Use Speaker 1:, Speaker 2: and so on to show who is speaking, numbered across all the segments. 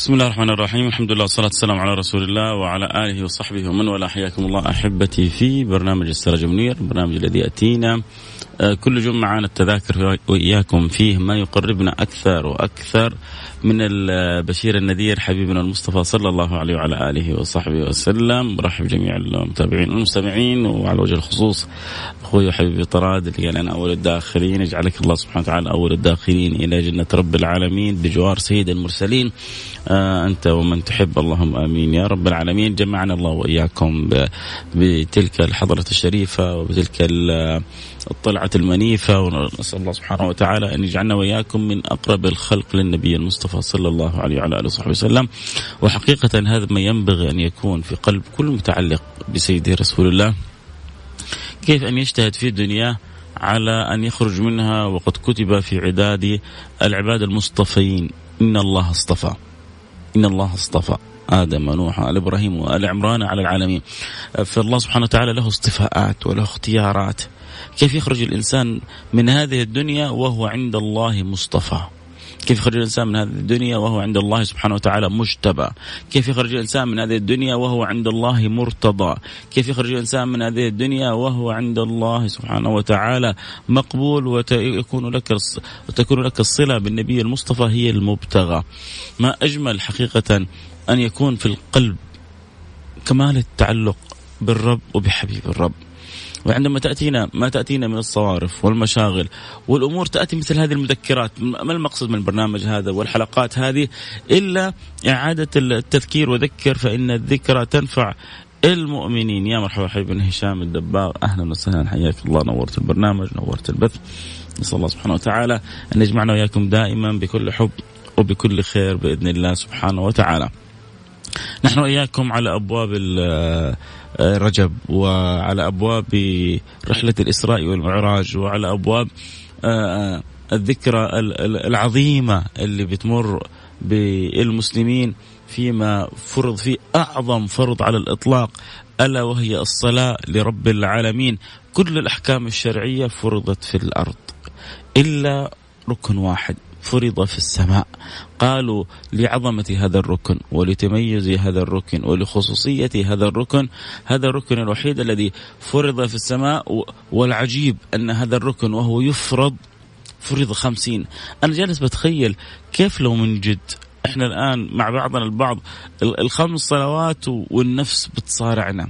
Speaker 1: بسم الله الرحمن الرحيم الحمد لله والصلاة والسلام على رسول الله وعلى آله وصحبه ومن والاه حياكم الله أحبتي في برنامج السراج منير البرنامج الذي يأتينا كل جمعة نتذاكر وإياكم فيه ما يقربنا أكثر وأكثر من البشير النذير حبيبنا المصطفى صلى الله عليه وعلى آله وصحبه وسلم برحب جميع المتابعين والمستمعين وعلى وجه الخصوص أخوي وحبيبي طراد اللي قال أنا أول الداخلين يجعلك الله سبحانه وتعالى أول الداخلين إلى جنة رب العالمين بجوار سيد المرسلين أنت ومن تحب اللهم آمين. يا رب العالمين جمعنا الله وإياكم بتلك الحضرة الشريفة وبتلك الطلعة المنيفة ونسأل الله سبحانه وتعالى أن يجعلنا وإياكم من أقرب الخلق للنبي المصطفى صلى الله عليه وعلى آله وصحبه وسلم. وحقيقة هذا ما ينبغي أن يكون في قلب كل متعلق بسيده رسول الله. كيف أن يجتهد في دنياه على أن يخرج منها؟ وقد كتب في عداد العباد المصطفين إن الله اصطفى. إن الله اصطفى آدم ونوح وآل إبراهيم وآل عمران على العالمين. فالله سبحانه وتعالى له اصطفاءات وله اختيارات. كيف يخرج الإنسان من هذه الدنيا وهو عند الله مصطفى؟ كيف يخرج الإنسان من هذه الدنيا وهو عند الله سبحانه وتعالى مجتبى؟ كيف يخرج الإنسان من هذه الدنيا وهو عند الله مرتضى؟ كيف يخرج الإنسان من هذه الدنيا وهو عند الله سبحانه وتعالى مقبول ويكون لك وتكون لك الصلة بالنبي المصطفى هي المبتغى. ما أجمل حقيقة أن يكون في القلب كمال التعلق بالرب وبحبيب الرب. وعندما تأتينا ما تأتينا من الصوارف والمشاغل والأمور تأتي مثل هذه المذكرات ما المقصد من البرنامج هذا والحلقات هذه؟ إلا إعادة التذكير وذكر فإن الذكرى تنفع المؤمنين. يا مرحبا حبيبنا هشام الدباغ. أهلا وسهلا. حياك الله. نورت البرنامج نورت البث. نسأل الله سبحانه وتعالى أن يجمعنا وإياكم دائما بكل حب وبكل خير بإذن الله سبحانه وتعالى. نحن وإياكم على أبواب رجب وعلى أبواب رحلة الإسراء والمعراج وعلى أبواب آه، الذكرى العظيمة اللي بتمر بالمسلمين فيما فرض فيه أعظم فرض على الإطلاق ألا وهي الصلاة لرب العالمين. كل الأحكام الشرعية فرضت في الأرض إلا ركن واحد. فرض في السماء. قالوا لعظمة هذا الركن ولتميز هذا الركن ولخصوصية هذا الركن هذا الركن الوحيد الذي فرض في السماء والعجيب أن هذا الركن وهو يفرض فرض خمسين. أنا جالس بتخيل كيف لو من جد إحنا الآن مع بعضنا البعض الخمس صلوات والنفس بتصارعنا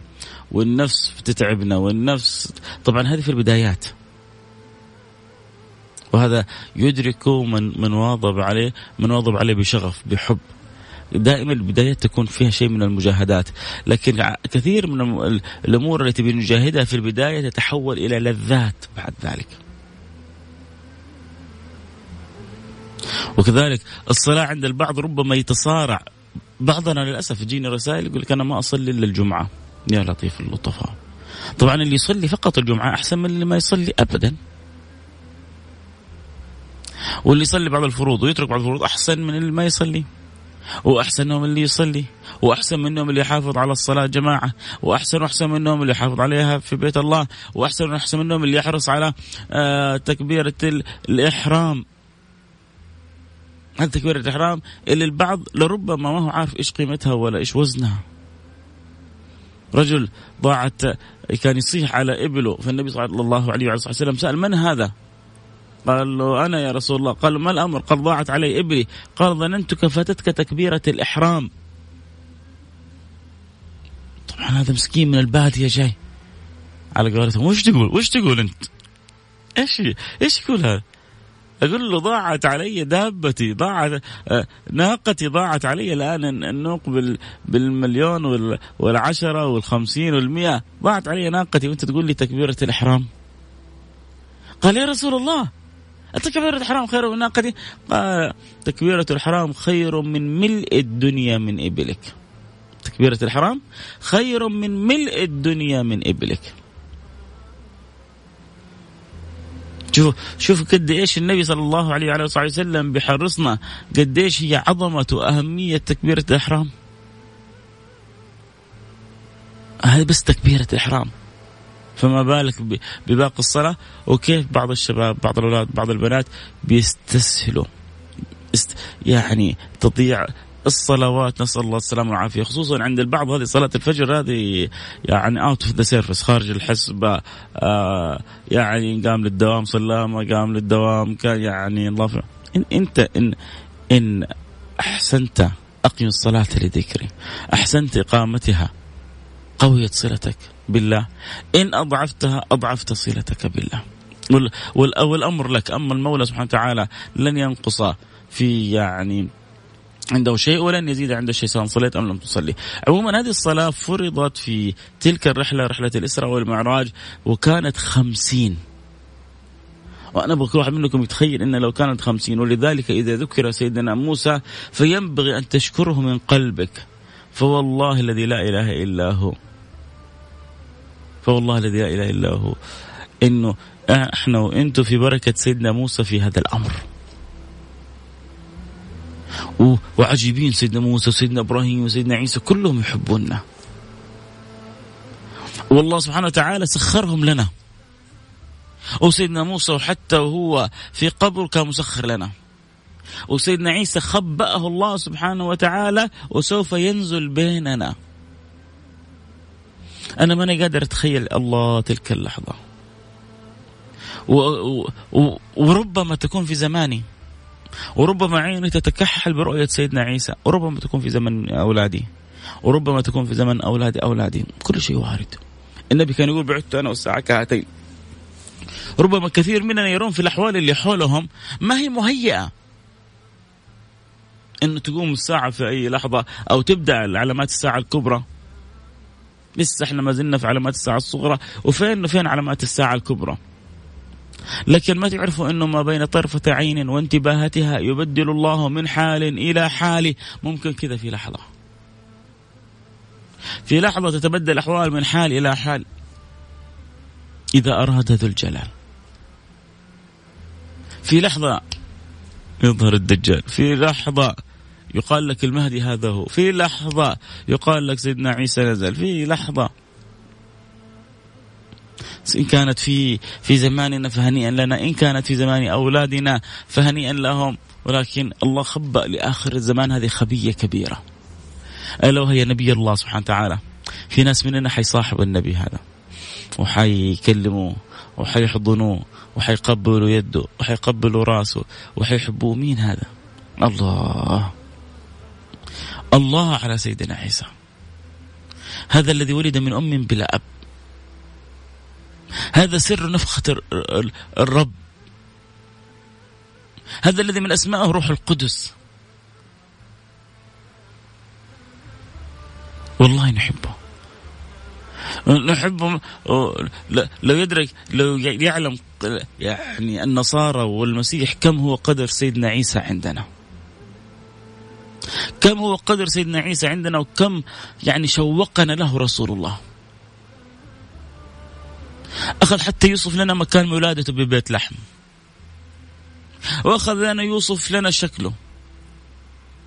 Speaker 1: والنفس بتتعبنا والنفس طبعا هذه في البدايات. وهذا يدرك من من واظب عليه من واظب عليه بشغف بحب. دائما البدايات تكون فيها شيء من المجاهدات. لكن كثير من الأمور التي بنجاهدها في البداية تتحول إلى لذات بعد ذلك. وكذلك الصلاة عند البعض ربما يتصارع. بعضنا للأسف يجيني رسائل يقول لك أنا ما أصلي إلا الجمعة. يا لطيف اللطفاء. طبعا اللي يصلي فقط الجمعة أحسن من اللي ما يصلي ابدا. واللي يصلي بعض الفروض ويترك بعض الفروض أحسن من اللي ما يصلي وأحسن منهم اللي يصلي وأحسن منهم اللي يحافظ على الصلاة جماعة وأحسن وأحسن منهم اللي يحافظ عليها في بيت الله وأحسن وأحسن منهم اللي يحرص على آه تكبيرة الإحرام هذه تكبيرة الإحرام اللي البعض لربما ما هو عارف إيش قيمتها ولا إيش وزنها رجل ضاعت كان يصيح على إبله فالنبي صلى الله عليه وسلم سأل من هذا؟ قال له أنا يا رسول الله. قال ما الأمر؟ قال ضاعت علي إبلي. قال ظننتك فاتتك تكبيرة الإحرام. طبعا هذا مسكين من البادية جاي على قولتهم وش تقول؟ وش تقول أنت؟ إيش إيش يقول هذا؟ أقول له ضاعت علي دابتي ضاعت آه، ناقتي ضاعت علي الآن النوق بالمليون والعشرة والخمسين والمئة. ضاعت علي ناقتي وأنت تقول لي تكبيرة الإحرام. قال يا رسول الله تكبيرة الحرام خير من ناقتي قال تكبيرة الحرام خير من ملء الدنيا من إبلك. تكبيرة الحرام خير من ملء الدنيا من إبلك. شوف شوف قد إيش النبي صلى الله عليه وعلى اله وسلم بيحرصنا قد إيش هي عظمة وأهمية تكبيرة الإحرام. هذه بس تكبيرة الإحرام. فما بالك بباقي الصلاة؟ وكيف بعض الشباب بعض الأولاد بعض البنات بيستسهلوا. يعني تضيع الصلوات نسأل الله السلامة والعافية. خصوصا عند البعض هذه صلاة الفجر هذه يعني out of the service خارج الحسبة. آه يعني قام للدوام صلى ما قام للدوام. كان يعني الله إن إنت ان إن أحسنت اقم الصلاة لذكري. أحسنت إقامتها. قويت صلتك. بالله إن أضعفتها أضعفت صلتك بالله والأمر لك أما المولى سبحانه وتعالى لن ينقص في يعني عنده شيء ولن يزيد عنده شيء سواء صليت أم لم تصلي. عموما هذه الصلاة فرضت في تلك الرحلة رحلة الإسراء والمعراج وكانت خمسين. وأنا أبغى كل واحد منكم يتخيل إن لو كانت خمسين ولذلك إذا ذكر سيدنا موسى فينبغي أن تشكره من قلبك. فوالله الذي لا إله إلا هو فوالله الذي لا إله إلا هو إنه إحنا وأنتم في بركة سيدنا موسى في هذا الأمر. وعجيبين سيدنا موسى وسيدنا إبراهيم وسيدنا عيسى كلهم يحبوننا. والله سبحانه وتعالى سخرهم لنا. وسيدنا موسى وحتى وهو في قبر كان مسخر لنا. وسيدنا عيسى خبأه الله سبحانه وتعالى وسوف ينزل بيننا. أنا ماني قادر أتخيل الله تلك اللحظة. و و وربما تكون في زماني. وربما عيني تتكحل برؤية سيدنا عيسى. وربما تكون في زمن أولادي. وربما تكون في زمن أولادي أولادي. كل شيء وارد. النبي كان يقول بعدت أنا والساعة كهاتين. ربما كثير مننا يرون في الأحوال اللي حولهم ما هي مهيئة. أنه تقوم الساعة في أي لحظة أو تبدأ علامات الساعة الكبرى. لسه إحنا ما زلنا في علامات الساعة الصغرى وفين فين علامات الساعة الكبرى؟ لكن ما تعرفوا إنه ما بين طرفة عين وانتباهتها يبدل الله من حال إلى حال ممكن كذا في لحظة. في لحظة تتبدل الأحوال من حال إلى حال. إذا اراد ذو الجلال. في لحظة يظهر الدجال. في لحظة يقال لك المهدي هذا هو. في لحظة يقال لك سيدنا عيسى نزل. في لحظة. إن كانت في في زماننا فهنيئا لنا. إن كانت في زمان أولادنا فهنيئا لهم. ولكن الله خبأ لآخر الزمان هذه خبية كبيرة. ألا وهي نبي الله سبحانه وتعالى. في ناس مننا حيصاحب النبي هذا. وحيكلموه وحيحضنوه وحيقبلوا يده وحيقبلوا راسه وحيحبوه مين هذا؟ الله. الله على سيدنا عيسى. هذا الذي ولد من أم بلا أب. هذا سر نفخة الرب. هذا الذي من أسمائه روح القدس. والله نحبه. نحبه. لو يدرك لو يعلم يعني النصارى والمسيح كم هو قدر سيدنا عيسى عندنا. كم هو قدر سيدنا عيسى عندنا وكم يعني شوقنا له رسول الله. أخذ حتى يوصف لنا مكان ولادته ببيت لحم. وأخذ لنا يوصف لنا شكله.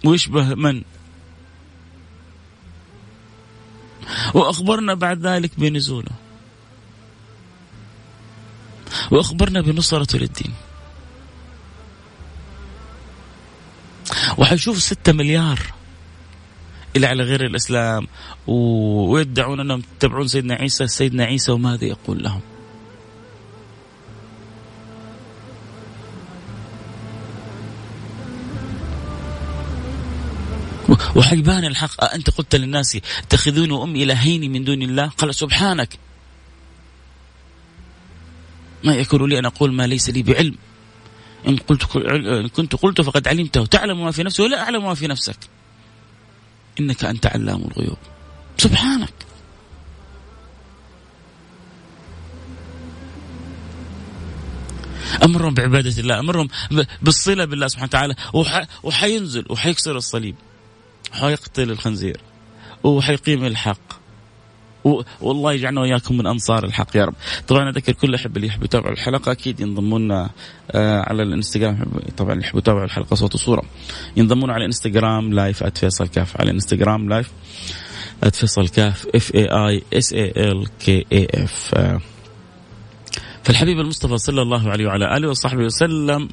Speaker 1: ويشبه من؟ وأخبرنا بعد ذلك بنزوله. وأخبرنا بنصرته للدين وحيشوف ستة مليار اللي على غير الإسلام ويدعون أنهم يتبعون سيدنا عيسى سيدنا عيسى وماذا يقول لهم؟ وحيبان الحق أنت قلت للناس اتخذوني وأمي إلهين من دون الله؟ قال سبحانك. ما يكون لي أن أقول ما ليس لي بعلم. إن قلت إن كنت قلت فقد علمته. تعلم ما في نفسي ولا أعلم ما في نفسك. إنك أنت علام الغيوب. سبحانك. أمرهم بعبادة الله أمرهم بالصلة بالله سبحانه وتعالى. وحينزل وحيكسر الصليب. وحيقتل الخنزير. وحيقيم الحق. والله يجعلنا وإياكم من أنصار الحق يا رب. طبعا أذكر كل احب اللي يحب يتابعوا الحلقة أكيد ينضموا لنا آه، على الإنستغرام. طبعا اللي يحب يتابعوا الحلقة صوت وصورة. ينضمون على الانستغرام live @فيصل كاف. على الانستغرام live @فيصل كاف. F A I S A L K A F فالحبيب المصطفى صلى الله عليه وعلى آله وصحبه وسلم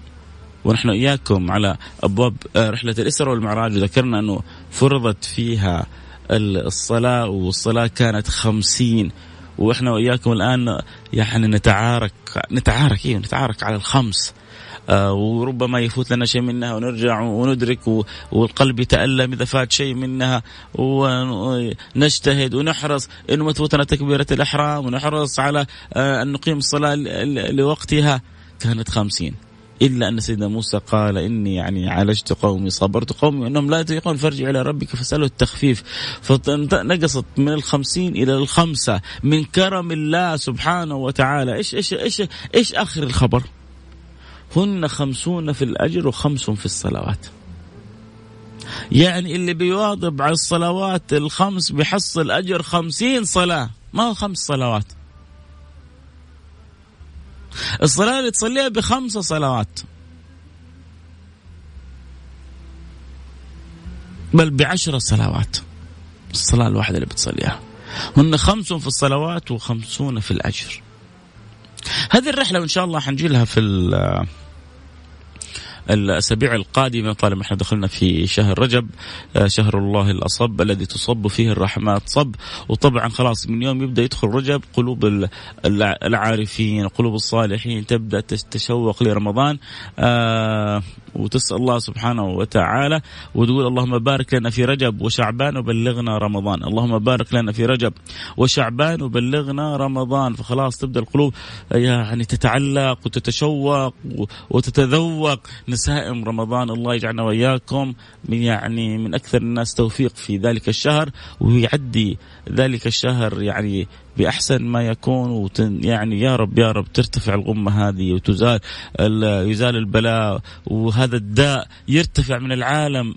Speaker 1: ونحن اياكم على أبواب آه، رحلة الإسراء والمعراج. وذكرنا أنه فرضت فيها الصلاة والصلاة كانت خمسين. وإحنا وإياكم الآن يعني نتعارك نتعارك أيوه نتعارك على الخمس. آه وربما يفوت لنا شيء منها ونرجع وندرك والقلب يتألم إذا فات شيء منها. ونجتهد ونحرص إنه ما تفوتنا تكبيرة الإحرام ونحرص على آه أن نقيم الصلاة لوقتها. كانت خمسين. إلا أن سيدنا موسى قال إني يعني عالجت قومي صبرت قومي وأنهم لا يطيقون فارجع إلى ربك فسأله التخفيف. فنقصت من الخمسين إلى الخمسة من كرم الله سبحانه وتعالى. إيش إيش إيش إيش آخر الخبر؟ هن خمسون في الأجر وخمس في الصلوات. يعني اللي بيواظب على الصلوات الخمس بيحصل أجر خمسين صلاة ما هو خمس صلوات. الصلاة اللي تصليها بخمس صلوات. بل بعشر صلوات. الصلاة الواحدة اللي بتصليها. هن خمس في الصلوات وخمسون في الأجر. هذه الرحلة وإن شاء الله حنجي لها في الأسابيع القادمة. طالما إحنا دخلنا في شهر رجب آه، شهر الله الأصب الذي تصب فيه الرحمات صب. وطبعا خلاص من يوم يبدأ يدخل رجب قلوب العارفين قلوب الصالحين تبدأ تتشوق لرمضان. آه وتسأل الله سبحانه وتعالى وتقول اللهم بارك لنا في رجب وشعبان وبلغنا رمضان. اللهم بارك لنا في رجب وشعبان وبلغنا رمضان. فخلاص تبدأ القلوب يعني تتعلق وتتشوق وتتذوق نسائم رمضان. الله يجعلنا وإياكم من يعني من أكثر الناس توفيق في ذلك الشهر ويعدي ذلك الشهر يعني بأحسن ما يكون وتن يعني يا رب يا رب ترتفع الغمة هذه وتزال يزال البلاء وهذا الداء يرتفع من العالم.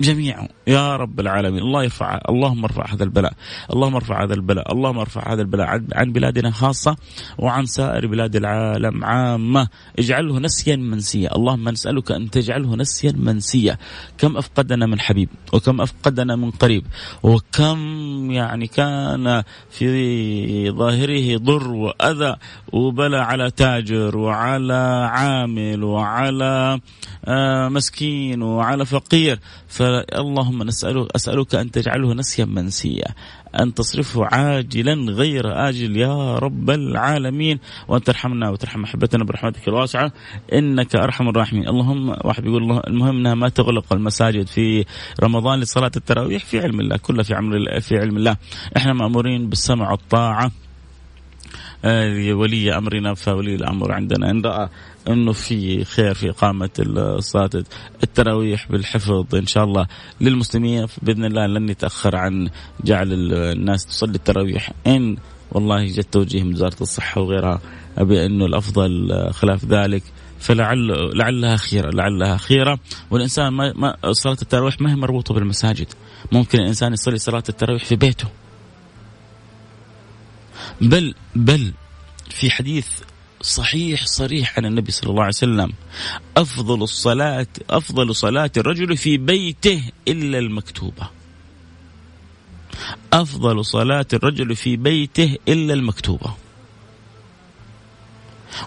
Speaker 1: جميعا. يا رب العالمين. الله يرفع اللهم ارفع هذا البلاء. اللهم ارفع هذا البلاء. اللهم ارفع هذا البلاء عن بلادنا خاصة وعن سائر بلاد العالم عامة. اجعله نسيا منسيا. اللهم نسألك أن تجعله نسيا منسيا. كم أفقدنا من حبيب وكم أفقدنا من قريب وكم يعني كان في ظاهره ضر وأذى وبلاء على تاجر وعلى عامل وعلى آه، مسكين وعلى فقير. فاللهم نسألك أسألك أن تجعله نسيا منسيا أن تصرفه عاجلا غير آجل يا رب العالمين. وأن ترحمنا وترحم أحبتنا برحمتك الواسعة إنك أرحم الراحمين. اللهم واحد يقول الله المهم أنها ما تغلق المساجد في رمضان لصلاة التراويح في علم الله كلها في عمل في علم الله. إحنا مأمورين بالسمع والطاعة آه، ولي أمرنا فولي الأمر عندنا. إن رأى إنه في خير في إقامة صلاة التراويح بالحفظ إن شاء الله للمسلمين. بإذن الله لن يتأخر عن جعل الناس تصلي التراويح. إن والله جت توجيه من وزارة الصحة وغيرها بانه الأفضل خلاف ذلك. فلعل لعلها خيره لعلها خيرة. والإنسان ما, ما صلاة التراويح ما هي مربوطة بالمساجد. ممكن الإنسان يصلي صلاة التراويح في بيته. بل بل في حديث صحيح صريح عن النبي صلى الله عليه وسلم. أفضل الصلاه أفضل صلاة الرجل في بيته إلا المكتوبة. أفضل صلاة الرجل في بيته إلا المكتوبة.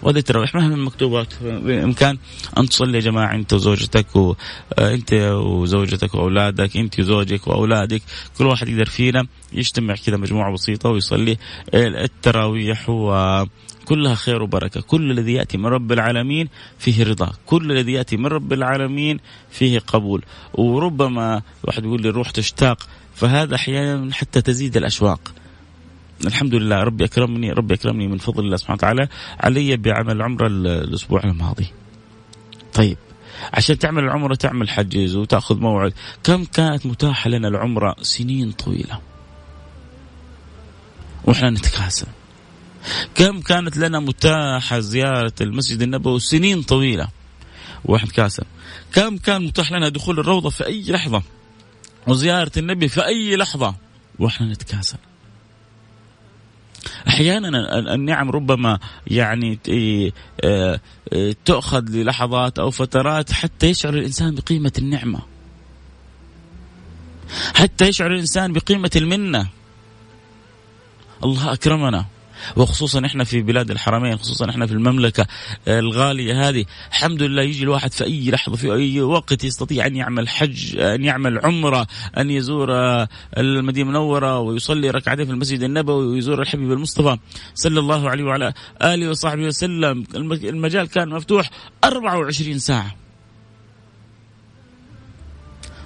Speaker 1: وهذه التراويح ما من المكتوبات. بإمكان أن تصلي يا جماعة أنت وزوجتك وانت وزوجتك وأولادك أنت وزوجك وأولادك. كل واحد يقدر فينا يجتمع كذا مجموعة بسيطة ويصلي التراويح و كلها خير وبركة، كل الذي يأتي من رب العالمين فيه رضا، كل الذي يأتي من رب العالمين فيه قبول، وربما واحد يقول لي الروح تشتاق، فهذا أحيانا حتى تزيد الأشواق. الحمد لله ربي أكرمني ربي أكرمني من فضل الله سبحانه وتعالى علي بعمل عمره الأسبوع الماضي. طيب عشان تعمل العمرة تعمل حجز وتأخذ موعد، كم كانت متاحة لنا العمرة؟ سنين طويلة. وإحنا نتكاسل. كم كانت لنا متاحة زيارة المسجد النبوي سنين طويلة. وإحنا نتكاسل. كم كان متاح لنا دخول الروضة في أي لحظة وزيارة النبي في أي لحظة وإحنا نتكاسل. أحيانا النعم ربما يعني آه، آه، تؤخذ للحظات أو فترات حتى يشعر الإنسان بقيمة النعمة حتى يشعر الإنسان بقيمة المنة الله أكرمنا وخصوصا إحنا في بلاد الحرمين خصوصا إحنا في المملكة الغالية هذه. الحمد لله يجي الواحد في أي لحظة في أي وقت يستطيع أن يعمل حج أن يعمل عمرة أن يزور المدينة المنورة ويصلي ركعتين في المسجد النبوي ويزور الحبيب المصطفى صلى الله عليه وعلى آله وصحبه وسلم. المجال كان مفتوح 24 ساعة.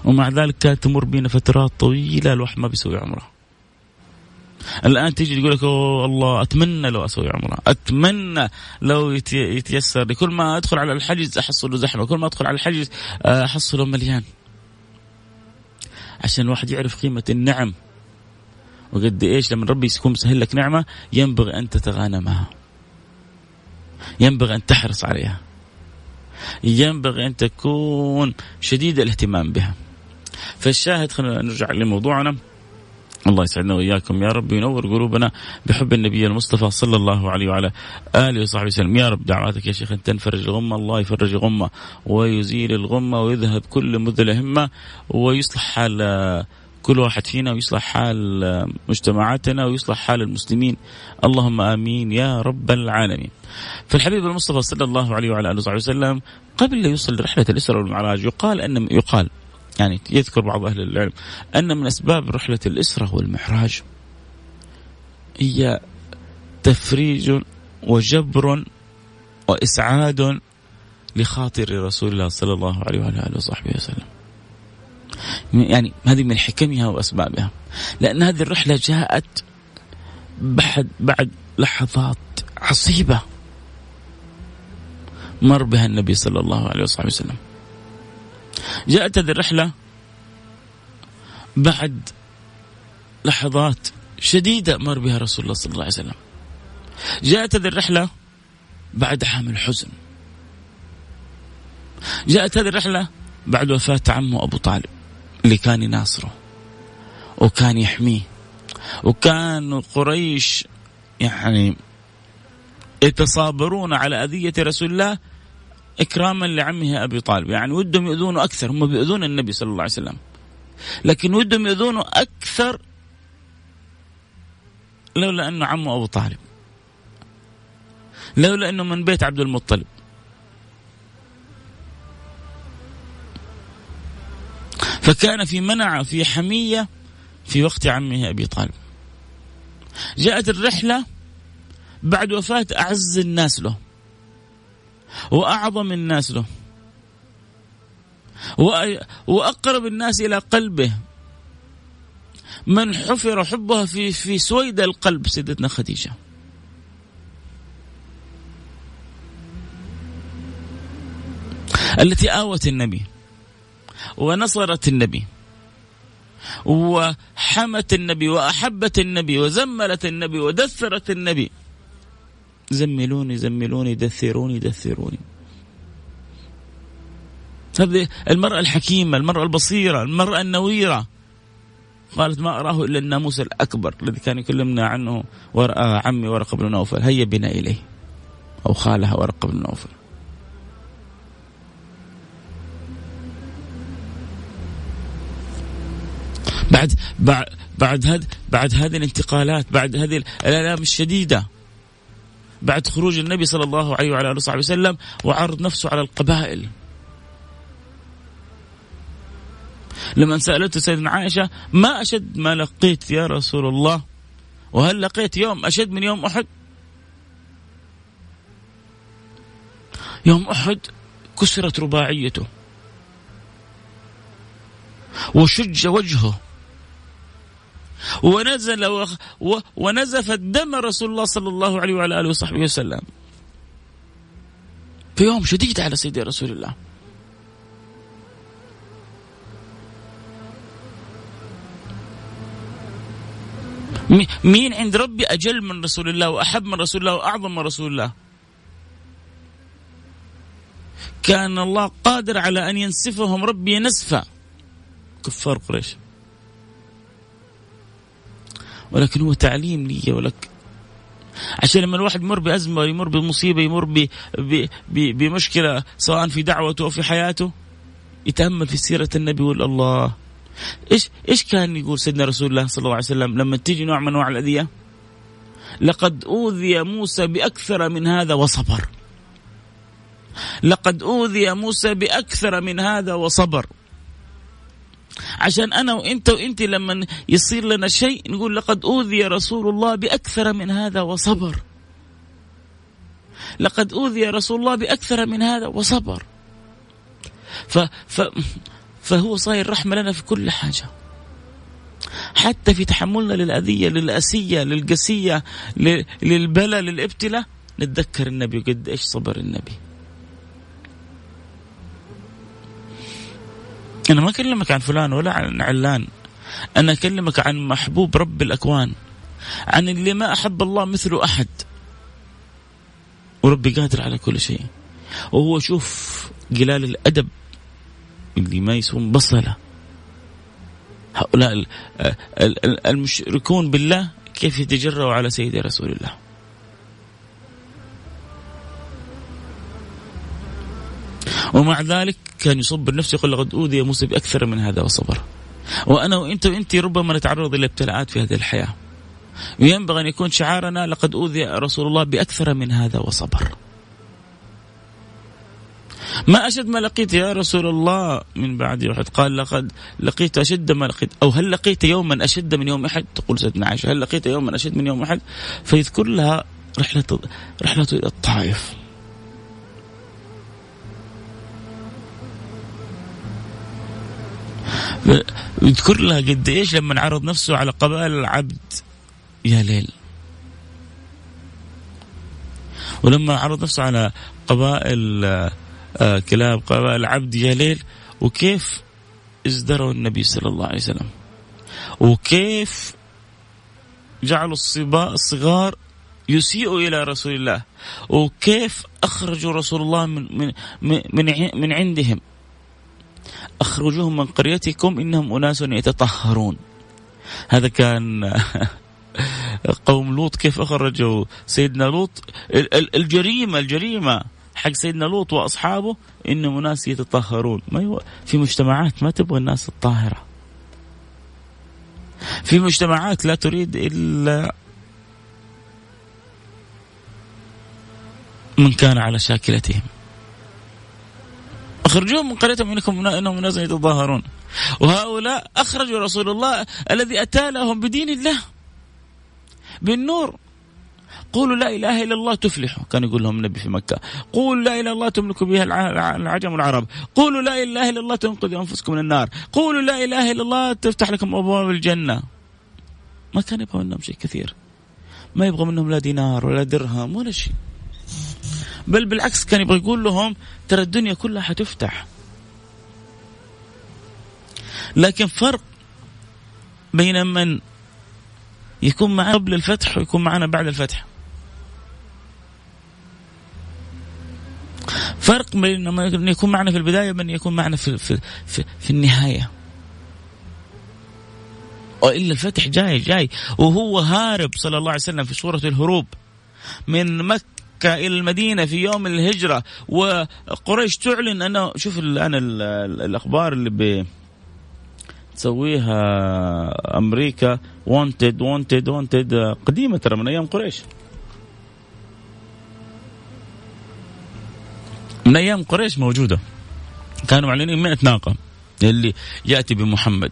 Speaker 1: ومع ذلك كانت تمر بنا فترات طويلة الواحد ما بيسوي عمرة. الآن تيجي تقول لك أوه الله أتمنى لو أسوي عمرة. أتمنى لو يتيسر لي. كل ما أدخل على الحجز أحصله زحمة. كل ما أدخل على الحجز آه، أحصله مليان. عشان الواحد يعرف قيمة النعم. وقد إيش؟ لما ربي يكون مسهل لك نعمة ينبغي أن تتغانمها ينبغي أن تحرص عليها. ينبغي أن تكون شديد الاهتمام بها. فالشاهد خلينا نرجع لموضوعنا. الله يسعدنا وإياكم. يا رب ينور قلوبنا بحب النبي المصطفى صلى الله عليه وعلى آله وصحبه وسلم. يا رب دعواتك يا شيخ أن تنفرج الغمه الله يفرج الغمه ويزيل الغمة ويذهب كل مذل همة ويصلح حال كل واحد فينا ويصلح حال مجتمعاتنا ويصلح حال المسلمين. اللهم آمين يا رب العالمين. فالحبيب المصطفى صلى الله عليه وعلى آله وصحبه وسلم قبل لا يوصل رحلة الاسره والمعراج يقال أن يقال يعني يذكر بعض أهل العلم أن من أسباب رحلة الإسرة والمعراج هي تفريج وجبر وإسعاد لخاطر رسول الله صلى الله عليه وعلى آله وصحبه وسلم. يعني هذه من حكمها وأسبابها. لأن هذه الرحلة جاءت بعد بعد لحظات عصيبة مر بها النبي صلى الله عليه وصحبه وسلم. جاءت هذه الرحلة بعد لحظات شديدة مر بها رسول الله صلى الله عليه وسلم. جاءت هذه الرحلة بعد عام الحزن. جاءت هذه الرحلة بعد وفاة عمه أبو طالب اللي كان يناصره وكان يحميه. وكان قريش يعني يتصابرون على أذية رسول الله إكراما لعمه أبي طالب. يعني ودهم يؤذونه أكثر هم بيؤذون النبي صلى الله عليه وسلم. لكن ودهم يؤذونه أكثر لولا أنه عمه أبو طالب. لولا أنه من بيت عبد المطلب. فكان في منع في حمية في وقت عمه أبي طالب. جاءت الرحلة بعد وفاة أعز الناس له. وأعظم الناس له. وأقرب الناس إلى قلبه. من حفر حبها في في سويد القلب سيدتنا خديجة. التي آوت النبي ونصرت النبي وحمت النبي وأحبت النبي وزملت النبي ودثرت النبي زملوني زملوني دثروني دثروني هذه المرأة الحكيمة المرأة البصيرة المرأة النويرة. قالت ما أراه إلا الناموس الأكبر الذي كان يكلمنا عنه ورأى عمي ورقة بن نوفل. هيا بنا إليه. أو خالها ورقة بن نوفل. بعد بعد بعد هذه الانتقالات بعد هذه الآلام الشديدة. بعد خروج النبي صلى الله عليه وعلى آله وصحبه وسلم وعرض نفسه على القبائل. لما سألته سيدنا عائشة ما أشد ما لقيت يا رسول الله؟ وهل لقيت يوم أشد من يوم أحد؟ يوم أحد كسرت رباعيته. وشج وجهه. ونزل و... و... ونزف الدم رسول الله صلى الله عليه وعلى آله وصحبه وسلم. في يوم شديد على سيدي رسول الله. مين عند ربي أجل من رسول الله وأحب من رسول الله وأعظم من رسول الله؟ كان الله قادر على أن ينسفهم ربي نسفا كفار قريش ولكن هو تعليم لي ولك عشان لما الواحد يمر بأزمة يمر بمصيبة يمر ب ب ب بمشكلة سواء في دعوته أو في حياته يتأمل في سيرة النبي يقول الله إيش إيش كان يقول سيدنا رسول الله صلى الله عليه وسلم لما تيجي نوع من أنواع الأذية؟ لقد أوذي موسى بأكثر من هذا وصبر. لقد أوذي موسى بأكثر من هذا وصبر. عشان أنا وإنت وانت لما يصير لنا شيء نقول لقد أوذي رسول الله بأكثر من هذا وصبر. لقد أوذي رسول الله بأكثر من هذا وصبر. ف, ف فهو صاير رحمة لنا في كل حاجة. حتى في تحملنا للأذية للأسية للقسية للبلاء للإبتلاء. نتذكر النبي قد إيش صبر النبي. أنا ما أكلمك عن فلان ولا عن علان. أنا أكلمك عن محبوب رب الأكوان. عن اللي ما أحب الله مثله أحد. وربي قادر على كل شيء. وهو شوف قلال الأدب اللي ما يسوون بصلة. هؤلاء المشركون بالله كيف يتجرأوا على سيد رسول الله؟ ومع ذلك كان يصب النفس يقول لقد أوذي موسى بأكثر من هذا وصبر. وأنا وأنت وأنت ربما نتعرض إلى ابتلاءات في هذه الحياة. وينبغي أن يكون شعارنا لقد أوذي رسول الله بأكثر من هذا وصبر. ما أشد ما لقيت يا رسول الله من بعد أحد قال لقد لقيت أشد ما لقيت. أو هل لقيت يوما أشد من يوم أحد؟ تقول سيدنا عائشة. هل لقيت يوما أشد من يوم أحد؟ فيذكر لها رحلة رحلة إلى الطائف. يذكر لها قد إيش لما عرض نفسه على قبائل العبد. يا ليل. ولما عرض نفسه على قبائل آه، كلاب قبائل العبد يا ليل وكيف ازدروا النبي صلى الله عليه وسلم؟ وكيف جعلوا الصباء الصغار يسيئوا إلى رسول الله؟ وكيف أخرجوا رسول الله من من من, من عندهم؟ أخرجوهم من قريتكم إنهم أناس يتطهرون. هذا كان قوم لوط. كيف أخرجوا سيدنا لوط؟ الجريمة الجريمة حق سيدنا لوط وأصحابه إنهم ناس يتطهرون. ما في مجتمعات ما تبغى الناس الطاهرة. في مجتمعات لا تريد إلا من كان على شاكلتهم. اخرجوهم من قريتهم إنكم إنهم ناس يتظاهرون. وهؤلاء أخرجوا رسول الله الذي أتى لهم بدين الله. بالنور. قولوا لا إله إلا الله تفلحوا. كان يقول لهم النبي في مكة. قولوا لا إله إلا الله تملكوا بها العجم والعرب. قولوا لا إله إلا الله تنقذوا أنفسكم من النار. قولوا لا إله إلا الله تفتح لكم أبواب الجنة. ما كان يبغى منهم شيء كثير. ما يبغى منهم لا دينار ولا درهم ولا شيء. بل بالعكس كان يبغى يقول لهم ترى الدنيا كلها حتفتح. لكن فرق بين من يكون معنا قبل الفتح ويكون معنا بعد الفتح. فرق بين من يكون معنا في البداية ومن يكون معنا في في في, في النهاية. وإلا الفتح جاي جاي. وهو هارب صلى الله عليه وسلم في صورة الهروب من مكة إلى المدينة في يوم الهجرة. وقريش تعلن أنه شوف الآن الأخبار اللي ب تسويها أمريكا. wanted wanted wanted قديمة ترى من أيام قريش. من أيام قريش موجودة. كانوا معلنين 100 ناقة. اللي يأتي بمحمد.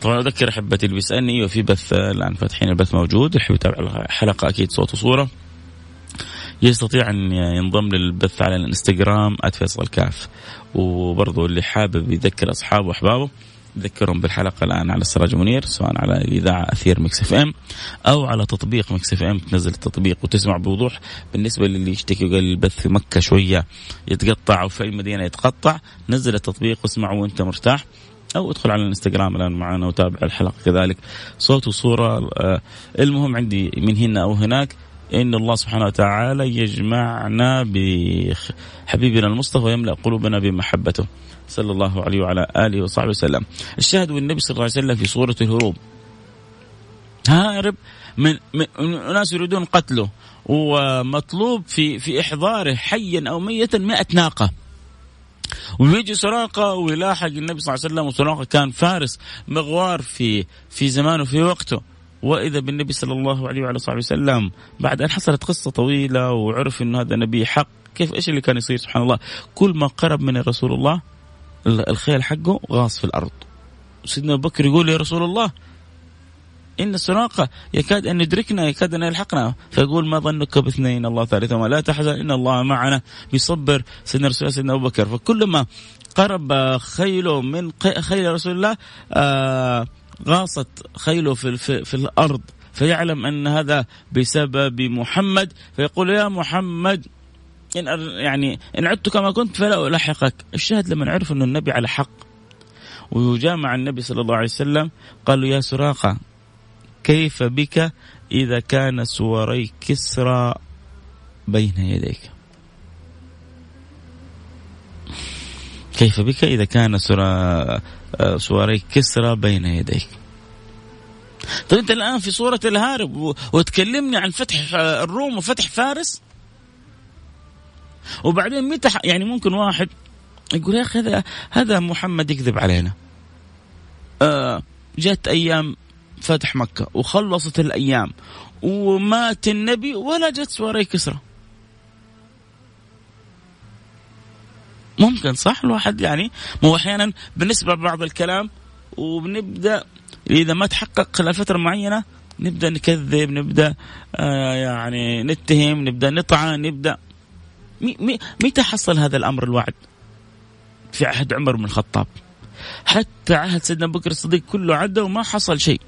Speaker 1: طبعا أذكر احبتي اللي بيسالني أيوه في بث الآن فاتحين البث موجود. يحب يتابع الحلقة أكيد صوت وصورة. يستطيع أن ينضم للبث على الانستغرام @فيصل كاف. وبرضه اللي حابب يذكر أصحابه وأحبابه ذكرهم بالحلقة الآن على السراج منير سواء على الاذاعه أثير Mix FM أو على تطبيق Mix FM. تنزل التطبيق وتسمع بوضوح. بالنسبة للي يشتكي وقال البث في مكة شوية يتقطع أو في أي مدينة يتقطع نزل التطبيق واسمعه وأنت مرتاح. أو ادخل على الانستغرام الآن معنا وتابع الحلقة. كذلك صوت وصورة آه، المهم عندي من هنا أو هناك إن الله سبحانه وتعالى يجمعنا بحبيبنا المصطفى ويملأ قلوبنا بمحبته صلى الله عليه وعلى آله وصحبه وسلم. الشاهد والنبي صلى الله عليه وسلم في سوره الهروب. هارب من, من ناس يريدون قتله ومطلوب في في إحضاره حيا أو ميتا 100 ناقة. ويجي سراقة ويلاحق النبي صلى الله عليه وسلم وسراقة كان فارس مغوار في في زمانه في وقته وإذا بالنبي صلى الله عليه وعلى صحبه وسلم بعد أن حصلت قصة طويلة وعرف انه هذا نبي حق كيف إيش اللي كان يصير؟ سبحان الله. كل ما قرب من رسول الله الخيل حقه غاص في الأرض. سيدنا أبو بكر يقول يا رسول الله إن السراقه يكاد أن يدركنا يكاد أن يلحقنا. فيقول ما ظنك باثنين الله ثالثهما. لا تحزن إن الله معنا. بيصبر سيدنا رسول سيدنا أبو بكر. فكلما قرب خيله من خيل رسول الله آه غاصت خيله في, في, في الأرض فيعلم أن هذا بسبب محمد فيقول يا محمد إن يعني إن عدت كما كنت فلا ألاحقك. الشاهد لما عرف أن النبي على حق. وجامع النبي صلى الله عليه وسلم قالوا يا سراقة كيف بك إذا كان سواري كسرى بين يديك؟ كيف بك إذا كان سواري كسرى بين يديك طيب أنت الآن في صورة الهارب وتكلمني عن فتح الروم وفتح فارس وبعدين متى يعني ممكن واحد يقول يا أخي هذا هذا محمد يكذب علينا. آه جت أيام فتح مكة وخلصت الأيام ومات النبي ولا جت سواري كسرى. ممكن صح؟ الواحد يعني مو أحيانا بالنسبة لبعض الكلام وبنبدأ إذا ما تحقق خلال فتره معينة نبدأ نكذب نبدأ آه يعني نتهم نبدأ نطعن نبدأ. متى حصل هذا الأمر الوعد؟ في عهد عمر بن الخطاب. حتى عهد سيدنا بكر الصديق كله عدى وما حصل شيء.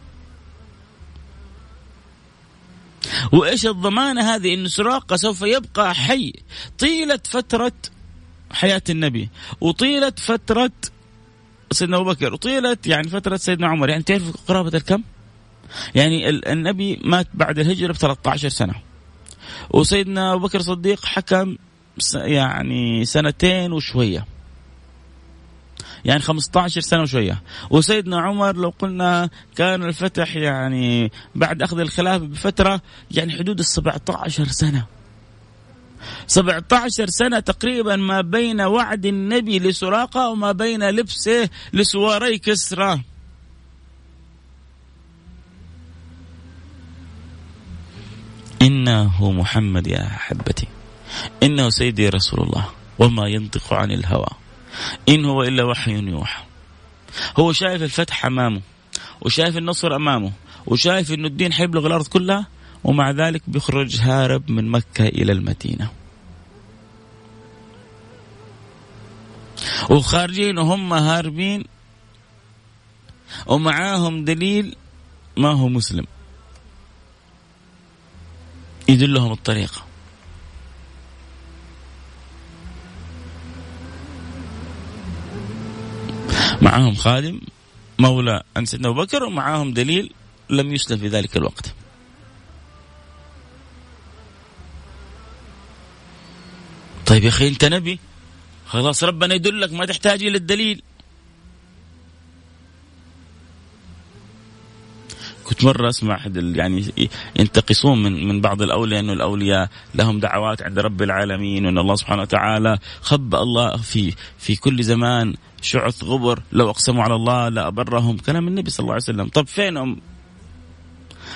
Speaker 1: وإيش الضمانه هذه؟ إن سراقة سوف يبقى حي. طيلة فترة حياة النبي. وطيله فترة سيدنا أبو بكر. وطيله يعني فترة سيدنا عمر. يعني تعرف قرابة الكم؟ يعني النبي مات بعد الهجرة ب 13 سنة. وسيدنا أبو بكر الصديق حكم يعني سنتين وشوية. يعني 15 سنة وشوية. وسيدنا عمر لو قلنا كان الفتح يعني بعد أخذ الخلافة بفترة يعني حدود ال 17 سنة. 17 سنة تقريبا ما بين وعد النبي لسراقة وما بين لبسه لسواري كسرى. إنه محمد يا أحبتي. إنه سيدي رسول الله وما ينطق عن الهوى. إن هو إلا وحي يوحى. هو شايف الفتح أمامه وشايف النصر أمامه وشايف أنه الدين حيبلغ الأرض كلها. ومع ذلك بيخرج هارب من مكة إلى المدينة. وخارجين وهم هاربين ومعاهم دليل ما هو مسلم. يدلهم الطريقة. معاهم خادم مولى عن سيدنا ابو بكر ومعاهم دليل لم يسلم في ذلك الوقت. طيب يا أخي أنت نبي. خلاص ربنا يدلك ما تحتاج إلى الدليل. كنت مرة أسمع أحد يعني ينتقصون من من بعض الأولياء إنه الأولياء لهم دعوات عند رب العالمين وإن الله سبحانه وتعالى خبأ الله في في كل زمان شعث غبر لو أقسموا على الله لأبرهم. كلام النبي صلى الله عليه وسلم. طب فينهم؟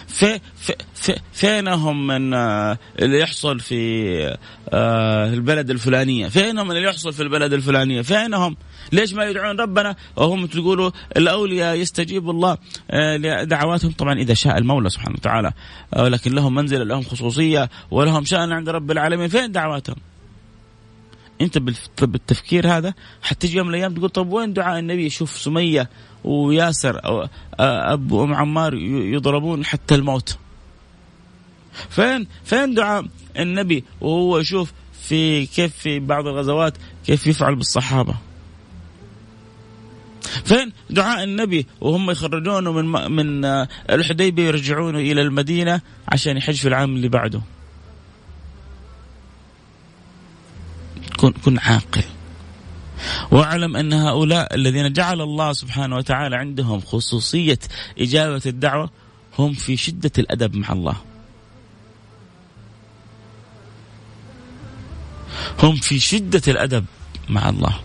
Speaker 1: في في في فينهم من آه، اللي يحصل في آه، البلد الفلانية؟ فينهم اللي يحصل في البلد الفلانية؟ فينهم؟ ليش ما يدعون ربنا؟ وهم تقولوا الأولياء يستجيب الله آه، لدعواتهم. طبعا إذا شاء المولى سبحانه وتعالى لكن لهم منزلة لهم خصوصية ولهم شأن عند رب العالمين. فين دعواتهم؟ انت بالتفكير هذا حتجي يوم من الأيام تقول طب وين دعاء النبي؟ شوف سمية وياسر أو أب وأم عمار يضربون حتى الموت. فين فين دعاء النبي؟ وهو يشوف في كيف في بعض الغزوات كيف يفعل بالصحابة. فين دعاء النبي؟ وهم يخرجونه من من الحديبية يرجعونه إلى المدينة عشان يحج في العام اللي بعده. كن كن عاقل واعلم أن هؤلاء الذين جعل الله سبحانه وتعالى عندهم خصوصية إجابة الدعوة هم في شدة الأدب مع الله. هم في شدة الأدب مع الله.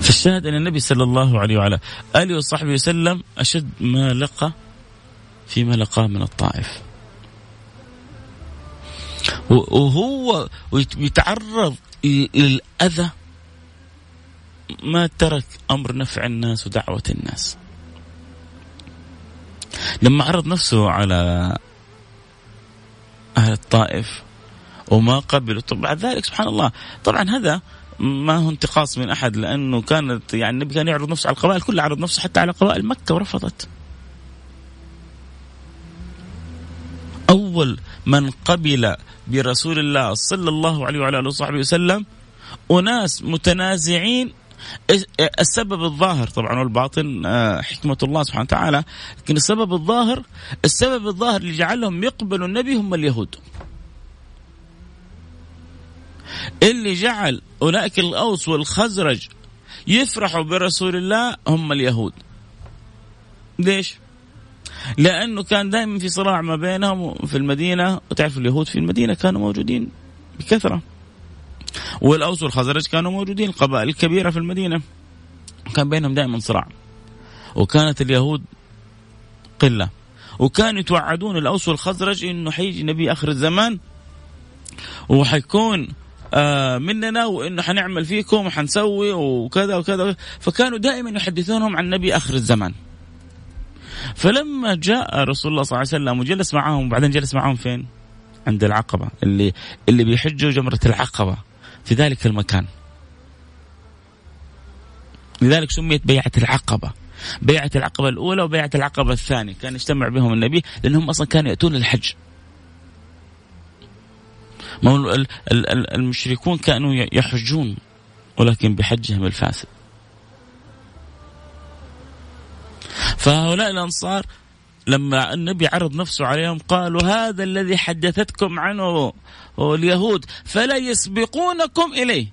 Speaker 1: فالشاهد ان النبي صلى الله عليه وعلى آله وصحبه وسلم أشد ما لقى فيما لقاه من الطائف. وهو يتعرض للأذى ما ترك أمر نفع الناس ودعوة الناس. لما عرض نفسه على أهل الطائف وما قبلوا طب بعد ذلك سبحان الله. طبعا هذا ما هو انتقاص من أحد لأنه كانت يعني النبي كان يعرض نفسه على القبائل كلها عرض نفسه حتى على قبائل مكة ورفضت. أول من قبل برسول الله صلى الله عليه وعلى آله وصحبه وسلم أناس متنازعين السبب الظاهر طبعا والباطن آه، حكمة الله سبحانه وتعالى لكن السبب الظاهر السبب الظاهر اللي جعلهم يقبلوا النبي هم اليهود اللي جعل أولئك الأوس والخزرج يفرحوا برسول الله هم اليهود ليش؟ لأنه كان دائما في صراع ما بينهم في المدينة. وتعرف اليهود في المدينة كانوا موجودين بكثرة. والأوس والخزرج كانوا موجودين القبائل الكبيرة في المدينة. كان بينهم دائما صراع. وكانت اليهود قلة. وكانوا يتوعدون الأوس والخزرج إنه حيجي نبي آخر الزمان. وحيكون آه مننا وإنه حنعمل فيكم وحنسوي وكذا وكذا. فكانوا دائما يحدثونهم عن نبي آخر الزمان. فلما جاء رسول الله صلى الله عليه وسلم وجلس معهم وبعدين جلس معهم فين؟ عند العقبة اللي اللي بيحجوا جمرة العقبة في ذلك المكان. لذلك سميت بيعة العقبة. بيعة العقبة الأولى وبيعة العقبة الثانية. كان يجتمع بهم النبي لأنهم أصلا كانوا يأتون الحج ما المشركون كانوا يحجون ولكن بحجهم الفاسد. فهؤلاء الأنصار لما النبي عرض نفسه عليهم قالوا هذا الذي حدثتكم عنه اليهود فلا يسبقونكم إليه.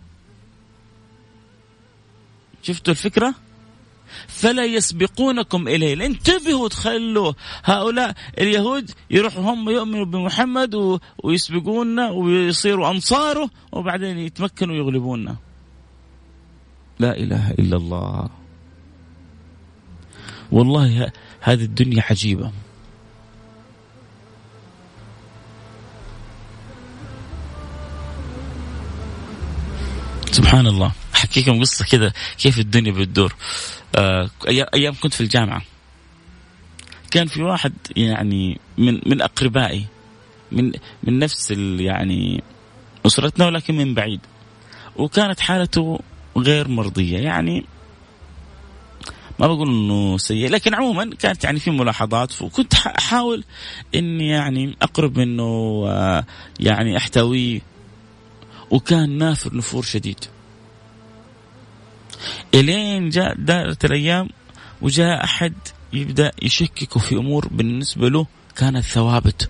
Speaker 1: شفتوا الفكرة؟ فلا يسبقونكم إليه. انتبهوا تخلوا هؤلاء اليهود يروحوا هم يؤمنوا بمحمد ويسبقونا ويصيروا أنصاره وبعدين يتمكنوا ويغلبونا. لا إله إلا الله. والله هذه الدنيا عجيبة. سبحان الله. احكيكم قصة كذا كيف الدنيا بتدور. آه أيام كنت في الجامعة. كان في واحد يعني من من أقربائي من من نفس يعني أسرتنا ولكن من بعيد. وكانت حالته غير مرضية. يعني ما بقول إنه سيء لكن عموما كانت يعني في ملاحظات وكنت أحاول إني يعني أقرب منه يعني احتويه وكان نافر نفور شديد. إلين جاء دارت الأيام وجاء أحد يبدأ يشكك في أمور بالنسبة له كانت ثوابت.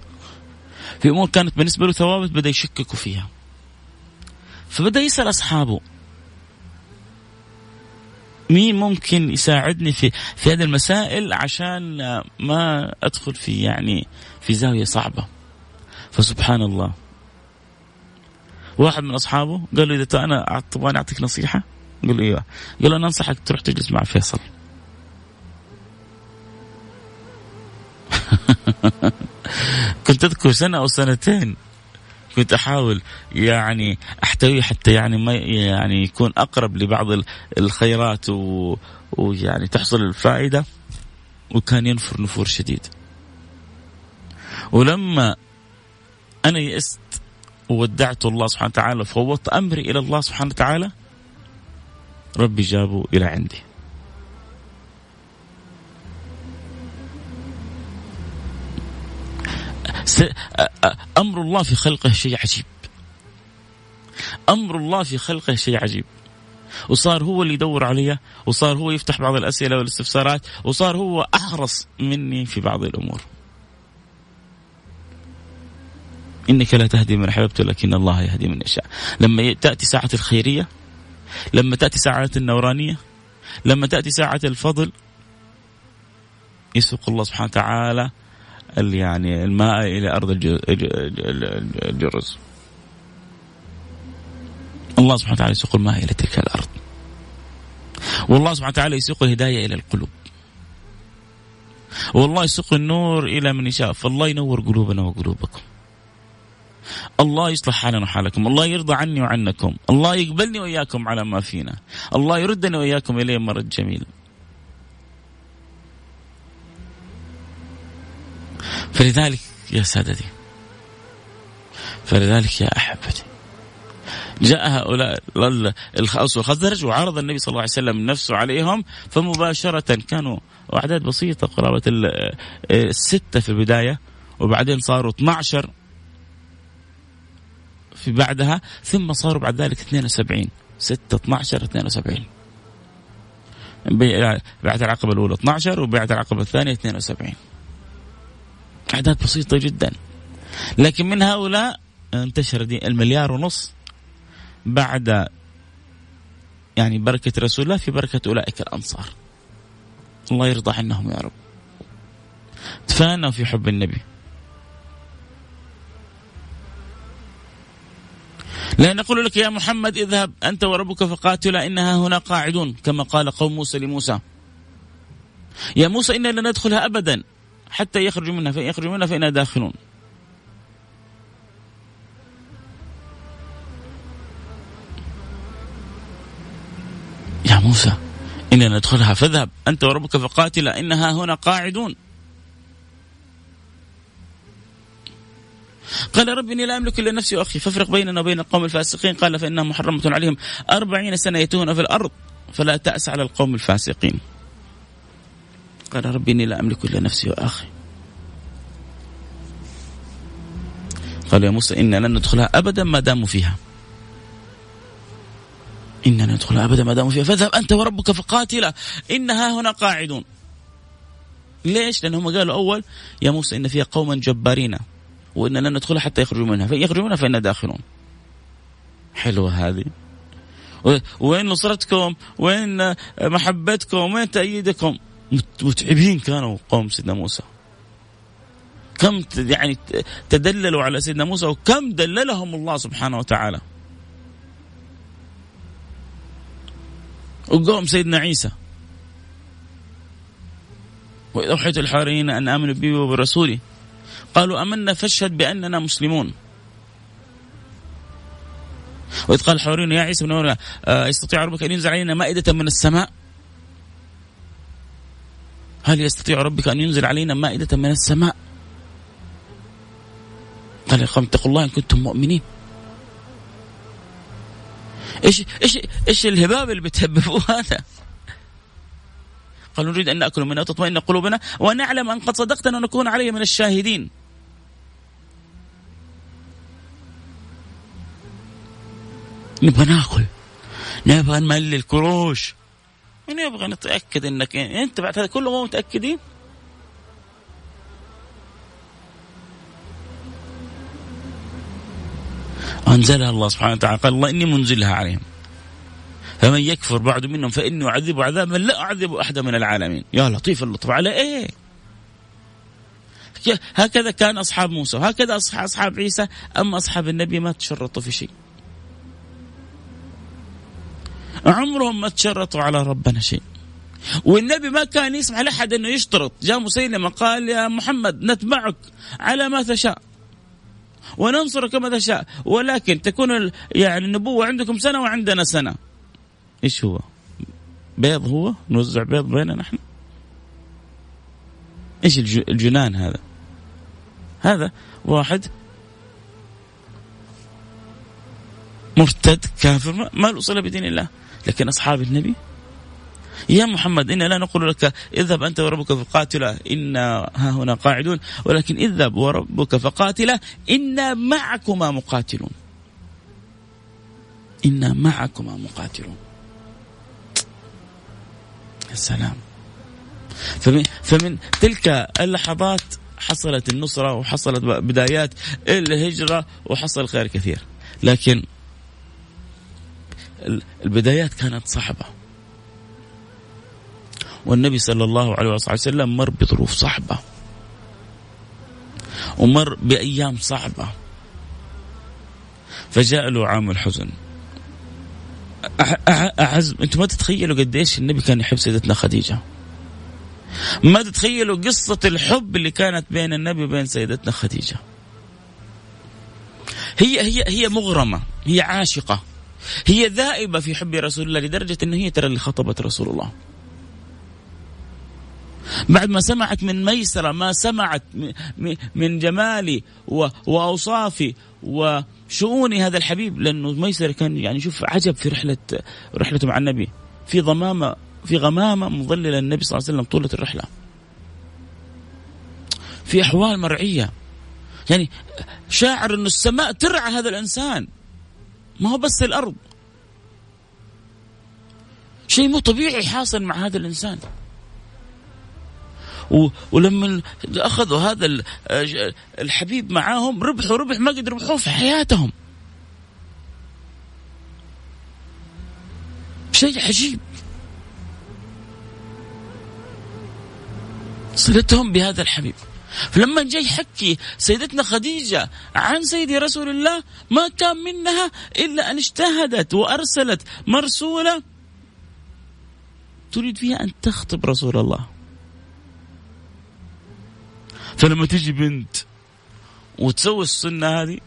Speaker 1: في أمور كانت بالنسبة له ثوابت بدأ يشكك فيها. فبدأ يسأل أصحابه مين ممكن يساعدني في في هذه المسائل عشان ما أدخل في يعني في زاوية صعبة؟ فسبحان الله. واحد من أصحابه قال له اذا أنا تبغاني أعطيك نصيحة؟ قال له إيوه. قال له أنا أنصحك تروح تجلس مع فيصل. كنت أذكر سنة أو سنتين. كنت احاول يعني احتويه حتى يعني ما يعني يكون أقرب لبعض الخيرات و... ويعني تحصل الفائدة وكان ينفر نفور شديد. ولما أنا يئست وودعت الله سبحانه وتعالى وفوضت أمري إلى الله سبحانه وتعالى ربي جابه إلى عندي. أمر الله في خلقه شيء عجيب. أمر الله في خلقه شيء عجيب. وصار هو اللي يدور علي وصار هو يفتح بعض الأسئلة والاستفسارات وصار هو أحرص مني في بعض الأمور. إنك لا تهدي من أحببت لكن الله يهدي من يشاء. لما تأتي ساعة الخيرية لما تأتي ساعه النورانية لما تأتي ساعة الفضل يسوق الله سبحانه وتعالى يعني الماء إلى أرض الجرز. الله سبحانه وتعالى يسوق الماء إلى تلك الأرض. والله سبحانه وتعالى يسوق الهدايه إلى القلوب. والله يسوق النور إلى من يشاء. فالله ينور قلوبنا وقلوبكم. الله يصلح حالنا وحالكم. الله يرضى عني وعنكم. الله يقبلني وإياكم على ما فينا. الله يردني وإياكم إليه مرد جميل. فلذلك يا سادتي فلذلك يا أحبتي جاء هؤلاء الخاص والخزرج وعرض النبي صلى الله عليه وسلم نفسه عليهم فمباشرة كانوا أعداد بسيطة قرابة الستة في البداية وبعدين صاروا 12 في بعدها ثم صاروا بعد ذلك 72 6 12 72 بيعة العقبة الأولى 12 وبيعة العقبة الثانية 72 أعداد بسيطة جدا. لكن من هؤلاء انتشر دي المليار ونص بعد يعني بركة رسول الله في بركة أولئك الأنصار. الله يرضى عنهم يا رب. تفانوا في حب النبي. لا نقول لك يا محمد اذهب أنت وربك فقاتلا إنها هنا قاعدون كما قال قوم موسى لموسى. يا موسى إنا لن ندخلها أبدا. حتى يخرجوا منها فإن يخرجوا منها فإنا داخلون. يا موسى إننا ندخلها فاذهب أنت وربك فقاتلا إنها هنا قاعدون. قال رب إني لا أملك إلا نفسي وأخي فافرق بيننا وبين القوم الفاسقين. قال فإنها محرمة عليهم أربعين سنة يتوهون في الأرض فلا تأس على القوم الفاسقين. قال ربي إني لا أملك إلا نفسي وأخي قال يا موسى إنا لن ندخلها أبدا ما داموا فيها. إننا ندخلها أبدا ما داموا فيها. فاذهب أنت وربك فقاتلا. إنها هنا قاعدون. ليش؟ لأنهم قالوا أول يا موسى إن فيها قوما جبارين. وإن لن ندخلها حتى يخرجوا منها. فإن يخرجوا منها فإنا داخلون. حلوة هذه. وين نصرتكم؟ وين محبتكم؟ وين تأييدكم؟ متعبين كانوا قوم سيدنا موسى. كم يعني تدللوا على سيدنا موسى وكم دللهم الله سبحانه وتعالى. وقوم سيدنا عيسى. وإذا أوحيت الحواريين أن آمنوا بي وبرسولي. قالوا أمنا فاشهد بأننا مسلمون. وإذ قال الحواريون يا عيسى بن مريم آه، يستطيع ربك أن ينزل علينا مائدة من السماء؟ هل يستطيع ربك أن ينزل علينا مائدة من السماء قال يا قوم اتقوا الله إن كنتم مؤمنين إيش إيش إيش الهباب اللي بتهببوه هذا؟ قالوا نريد أن نأكل منها تطمئن قلوبنا ونعلم أن قد صدقتنا ونكون عليه من الشاهدين. نبغى نأكل نبغى نملي الكروش نبغى نتأكد إنك إنت بعد هذا كله مو متأكدين؟ أنزلها الله سبحانه وتعالى قال الله إني منزلها عليهم. فمن يكفر بعد منهم فإني أعذبه عذابا لا أعذب أحدا من العالمين. يا لطيف اللطف على إيه؟ هكذا كان أصحاب موسى وهكذا أصحاب عيسى أما أصحاب النبي ما تشرطوا في شيء. عمرهم ما تشرطوا على ربنا شيء. والنبي ما كان يسمح لأحد أنه يشترط. جاء مسيلمة قال يا محمد نتبعك على ما تشاء. وننصر كما تشاء. ولكن تكون يعني النبوة عندكم سنة وعندنا سنة. إيش هو؟ بيض هو؟ نوزع بيض بيننا نحن؟ إيش الجنان هذا؟ هذا واحد مرتد كافر ما له صلة بدين الله. لكن أصحاب النبي؟ يا محمد إنا لا نقول لك اذهب أنت وربك فقاتلا إنا ها هنا قاعدون ولكن اذهب وربك فقاتلا إنا معكما مقاتلون. إنا معكما مقاتلون. يا سلام. فمن, فمن تلك اللحظات حصلت النصرة وحصلت بدايات الهجرة وحصل خير كثير. لكن البدايات كانت صعبة. والنبي صلى الله عليه وسلم مر بظروف صعبة. ومر بأيام صعبة. فجاء له عام الحزن. أعز أنتم ما تتخيلوا قديش النبي كان يحب سيدتنا خديجة. ما تتخيلوا قصة الحب اللي كانت بين النبي وبين سيدتنا خديجة. هي هي هي مغرمة. هي عاشقة. هي ذائبة في حب رسول الله لدرجة أنه هي ترى اللي خطبت رسول الله. بعد ما سمعت من ميسرة ما سمعت من جمالي وأوصافي وشؤون هذا الحبيب لأنه ميسرة كان يعني شوف عجب في رحلة رحلته مع النبي. في ضمامة في غمامة مظللة النبي صلى الله عليه وسلم طولة الرحلة. في أحوال مرعية. يعني شاعر أن السماء ترعى هذا الإنسان. ما هو بس الأرض. شيء مو طبيعي حاصل مع هذا الإنسان. ولما أخذوا هذا الحبيب معاهم ربحوا ربح ما قد ربحوه في حياتهم. شيء عجيب. صلتهم بهذا الحبيب. فلما جاي يحكي سيدتنا خديجة عن سيدي رسول الله ما كان منها إلا أن اجتهدت وأرسلت مرسولة تريد فيها أن تخطب رسول الله. فلما تجي بنت وتسوي السنة هذه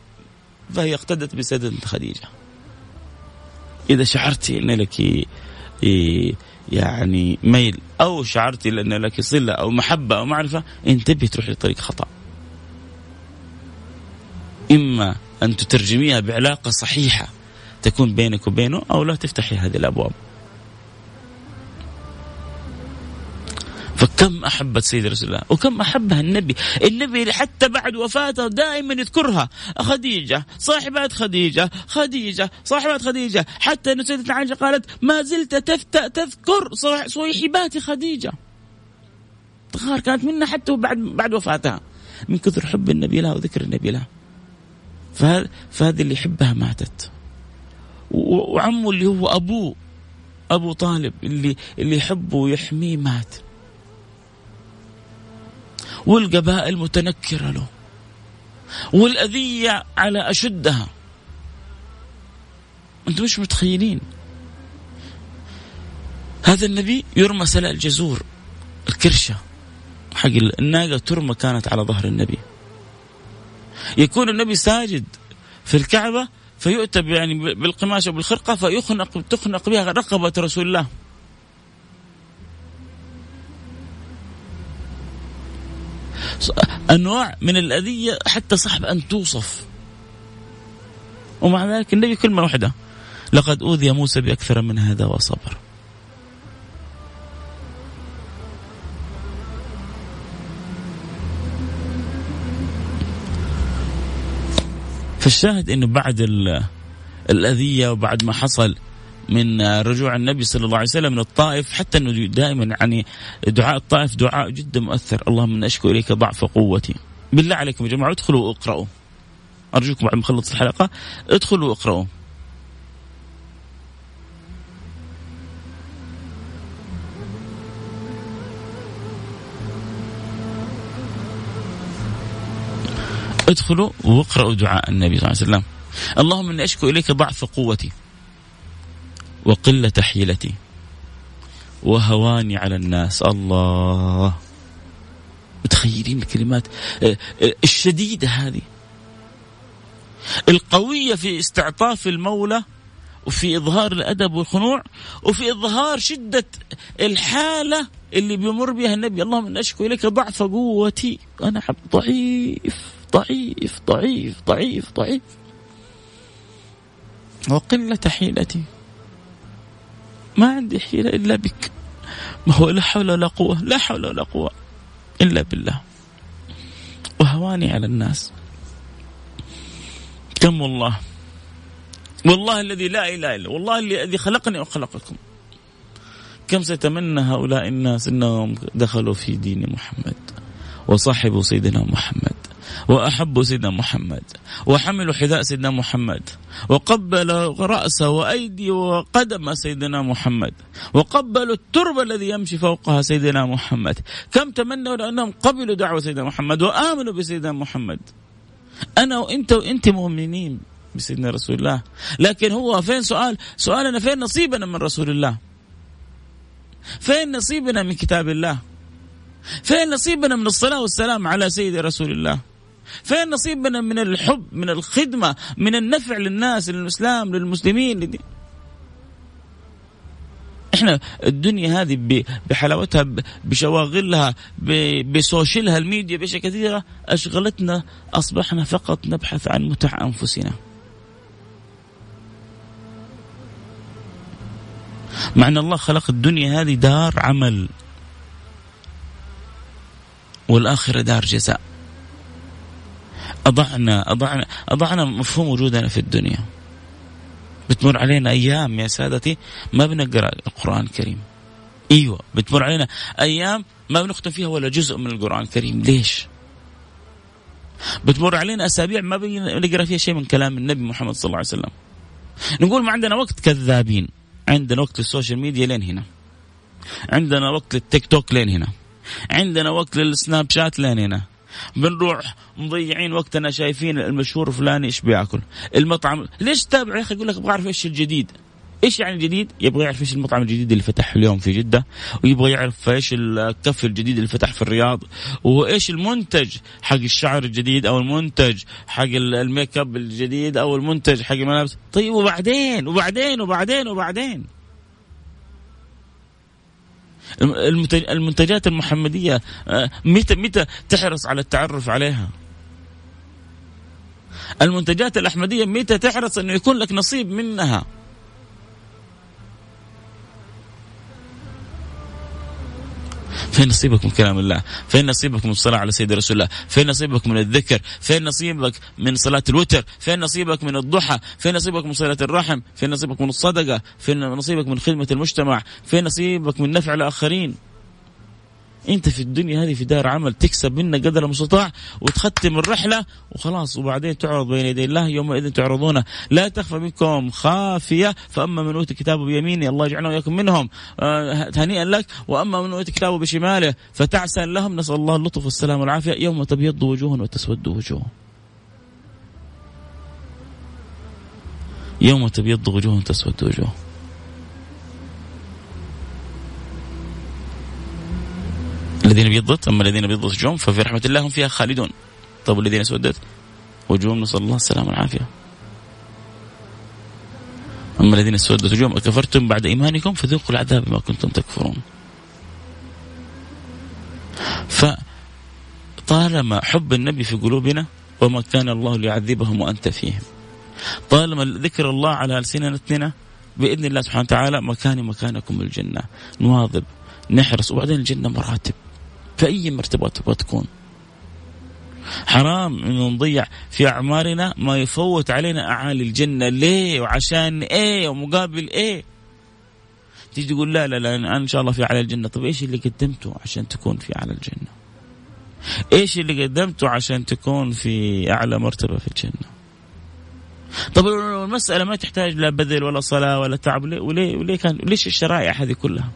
Speaker 1: فهي اقتدت بسيدة خديجة. إذا شعرتي أن لك يعني ميل أو شعرتي أن لك صلة أو محبة أو معرفة انتبهي تروحي لطريق خطأ. إما أن تترجميها بعلاقة صحيحة تكون بينك وبينه أو لا تفتحي هذه الأبواب. فكم أحبت سيد رسول الله؟ وكم أحبها النبي؟ النبي حتى بعد وفاته دائما يذكرها. خديجة صاحبات خديجة خديجة صاحبات خديجة. حتى أن سيدتنا عائشة قالت ما زلت تفتأ تذكر صويحبات خديجة. تغار كانت منها حتى بعد بعد وفاتها. من كثر حب النبي لها وذكر النبي لها. فهذه اللي يحبها ماتت. وعمه اللي هو أبوه أبو طالب اللي اللي يحبه ويحميه مات. والقبائل متنكرة له والأذية على أشدها. أنتم مش متخيلين؟ هذا النبي يرمى سلاء الجزور الكرشة حق الناقة ترمى كانت على ظهر النبي. يكون النبي ساجد في الكعبة فيؤتى يعني بالقماشه وبالخرقه فيخنق تخنق بها رقبة رسول الله. أنواع من الأذية حتى صعب أن توصف. ومع ذلك النبي كلمه واحدة لقد أوذي موسى بأكثر من هذا وصبر. فالشاهد إنه بعد الأذية وبعد ما حصل من رجوع النبي صلى الله عليه وسلم من الطائف حتى إنه دائما يعني دعاء الطائف دعاء جدا مؤثر. اللهم إني أشكو إليك ضعف قوتي. بالله عليكم يا جماعة ادخلوا واقرأوا. أرجوكم بعد ما اخلص الحلقة ادخلوا واقرأوا. ادخلوا واقرأوا دعاء النبي صلى الله عليه وسلم. اللهم إني أشكو إليك ضعف قوتي. وقلة حيلتي. وهواني على الناس. الله. متخيلين الكلمات. آه، آه، الشديدة هذه. القوية في استعطاف المولى وفي إظهار الأدب والخنوع وفي إظهار شدة الحالة اللي بيمر بها النبي. اللهم إن أشكو إليك ضعف قوتي. أنا حب ضعيف ضعيف ضعيف ضعيف ضعيف. وقلة حيلتي. ما عندي حيلة إلا بك. ما هو لا حول ولا قوة لا حول ولا قوة إلا بالله. وهواني على الناس. كم والله. والله الذي لا إله إلا والله الذي خلقني وخلقكم. كم سيتمنى هؤلاء الناس إنهم دخلوا في دين محمد وصاحبوا سيدنا محمد. وأحبوا سيدنا محمد وحملوا حذاء سيدنا محمد وقبلوا رأسه وأيدي وقدم سيدنا محمد وقبلوا التربة الذي يمشي فوقها سيدنا محمد. كم تمنوا لأنهم قبلوا دعوة سيدنا محمد وآمنوا بسيدنا محمد؟ أنا وأنت وأنت مؤمنين بسيدنا رسول الله. لكن هو فين سؤال؟ سؤالنا فين نصيبنا من رسول الله؟ فين نصيبنا من كتاب الله؟ فين نصيبنا من الصلاة والسلام على سيد رسول الله؟ فين نصيبنا من الحب من الخدمة من النفع للناس للإسلام للمسلمين إحنا الدنيا هذه بحلاوتها بشواغلها بسوشيالها الميديا باشياء كثيرة أشغلتنا أصبحنا فقط نبحث عن متع أنفسنا. مع ان الله خلق الدنيا هذه دار عمل والآخرة دار جزاء. أضعنا أضعنا أضعنا مفهوم وجودنا في الدنيا. بتمر علينا أيام يا سادتي ما بنقرأ القرآن الكريم. أيوة بتمر علينا أيام ما بنختم فيها ولا جزء من القرآن الكريم. ليش؟ بتمر علينا أسابيع ما بنقرأ فيها شيء من كلام النبي محمد صلى الله عليه وسلم. نقول ما عندنا وقت كذابين. عندنا وقت لل social media لين هنا. عندنا وقت للتيك توك لين هنا. عندنا وقت للسناب شات لين هنا. بنروح مضيعين وقتنا شايفين المشهور فلاني إيش بيأكل؟ المطعم. ليش تتابع يا أخي؟ يقول لك أبغى اعرف إيش الجديد. إيش يعني جديد؟ يبغى يعرف إيش المطعم الجديد اللي فتح اليوم في جدة ويبغى يعرف إيش الكف الجديد اللي فتح في الرياض وإيش المنتج حق الشعر الجديد أو المنتج حق الميك أب الجديد أو المنتج حق الملابس طيب وبعدين؟ وبعدين؟ وبعدين؟ وبعدين؟ المنتجات المحمدية آه، متى متى تحرص على التعرف عليها؟ المنتجات الأحمدية متى تحرص انه يكون لك نصيب منها؟ فين نصيبك من كلام الله فين نصيبك من الصلاة على سيد رسول الله فين نصيبك من الذكر فين نصيبك من صلاة الوتر فين نصيبك من الضحى فين نصيبك من صلة الرحم فين نصيبك من الصدقة فين نصيبك من خدمة المجتمع فين نصيبك من نفع الآخرين. انت في الدنيا هذه في دار عمل تكسب منها قدر المستطاع وتختم الرحلة وخلاص وبعدين تعرض بين يدي الله يومئذ تعرضون. لا تخفى منكم خافية فأما من أوتي كتابه بيمينه الله يجعلنا وإياكم منهم آه هنيئا لك. وأما من أوتي كتابه بشماله فتعسى لهم نسأل الله اللطف والسلام والعافية. يوم تبيض وجوه وتسود وجوه. يوم تبيض وجوه تسود وجوه. الذين ابيضت أما الذين ابيضت وجوههم ففي رحمة الله هم فيها خالدون. طيب الذين اسودت وجوههم نسأل الله السلامة والعافية. أما الذين اسودت وجوههم كفرتم بعد إيمانكم فذوقوا العذاب بما كنتم تكفرون. فطالما حب النبي في قلوبنا وما كان الله ليعذبهم وأنت فيهم. طالما ذكر الله على ألسنتنا بإذن الله سبحانه وتعالى مكاني مكانكم الجنة. نواظب نحرص وبعدين الجنة مراتب. في أي مرتبة تبغى تكون. حرام إنه نضيع في أعمارنا ما يفوت علينا أعالي الجنة. ليه؟ وعشان إيه؟ ومقابل إيه؟ تيجي تقول لا لا لا أنا إن شاء الله في أعلى الجنة. طيب إيش اللي قدمته عشان تكون في أعلى الجنة؟ إيش اللي قدمته عشان تكون في أعلى مرتبة في الجنة؟ طب المسألة ما تحتاج لا بذل ولا صلاة ولا تعب. وليه؟ وليه كان؟ ليش الشرائع هذه كلها؟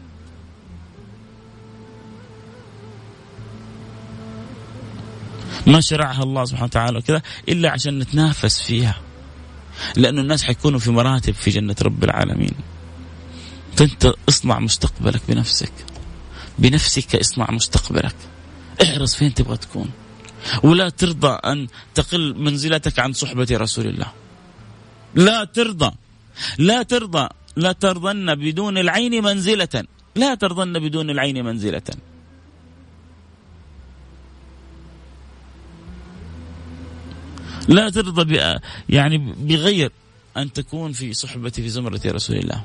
Speaker 1: ما شرعها الله سبحانه وتعالى كذا إلا عشان نتنافس فيها. لأنه الناس حيكونوا في مراتب في جنة رب العالمين. فأنت اصنع مستقبلك بنفسك. بنفسك اصنع مستقبلك. احرص فين تبغى تكون. ولا ترضى أن تقل منزلتك عن صحبة رسول الله. لا ترضى. لا ترضى. لا ترضن بدون العين منزلة. لا ترضن بدون العين منزلة. لا ترضى يعني بغير أن تكون في صحبة في زمرة رسول الله.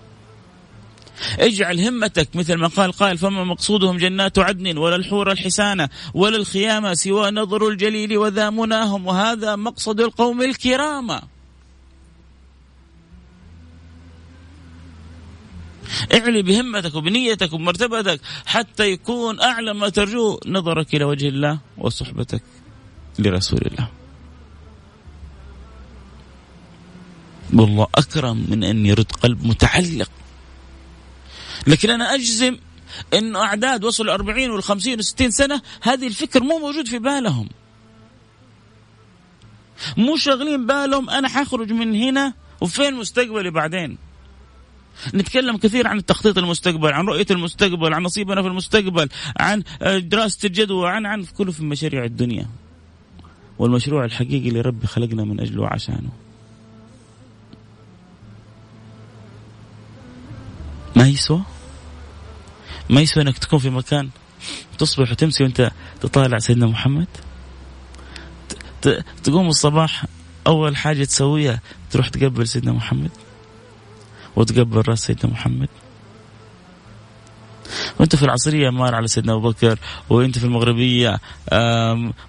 Speaker 1: اجعل همتك مثل ما قال قائل فما مقصودهم جنات عدن ولا الحور الحسانة ولا الخيامة سوى نظر الجليل وذا مناهم وهذا مقصد القوم الكرامة اعلي بهمتك وبنيتك وبمرتبتك حتى يكون أعلى ما ترجوه نظرك إلى وجه الله وصحبتك لرسول الله. والله أكرم من أن يرد قلب متعلق. لكن أنا أجزم أن أعداد وصلوا 40 وال 50 و60 سنة هذه الفكر مو موجود في بالهم. مو شاغلين بالهم أنا حخرج من هنا وفين مستقبلي بعدين. نتكلم كثير عن التخطيط المستقبل عن رؤية المستقبل عن نصيبنا في المستقبل عن دراسة الجدوى عن عن كله في مشاريع الدنيا. والمشروع الحقيقي اللي ربي خلقنا من أجله وعشانه. ما يسوى ما يسوى إنك تكون في مكان تصبح وتمسي وأنت تطالع سيدنا محمد؟ تقوم الصباح أول حاجة تسويها تروح تقبل سيدنا محمد؟ وتقبل راس سيدنا محمد؟ وأنت في العصرية مار على سيدنا أبو بكر وأنت في المغربية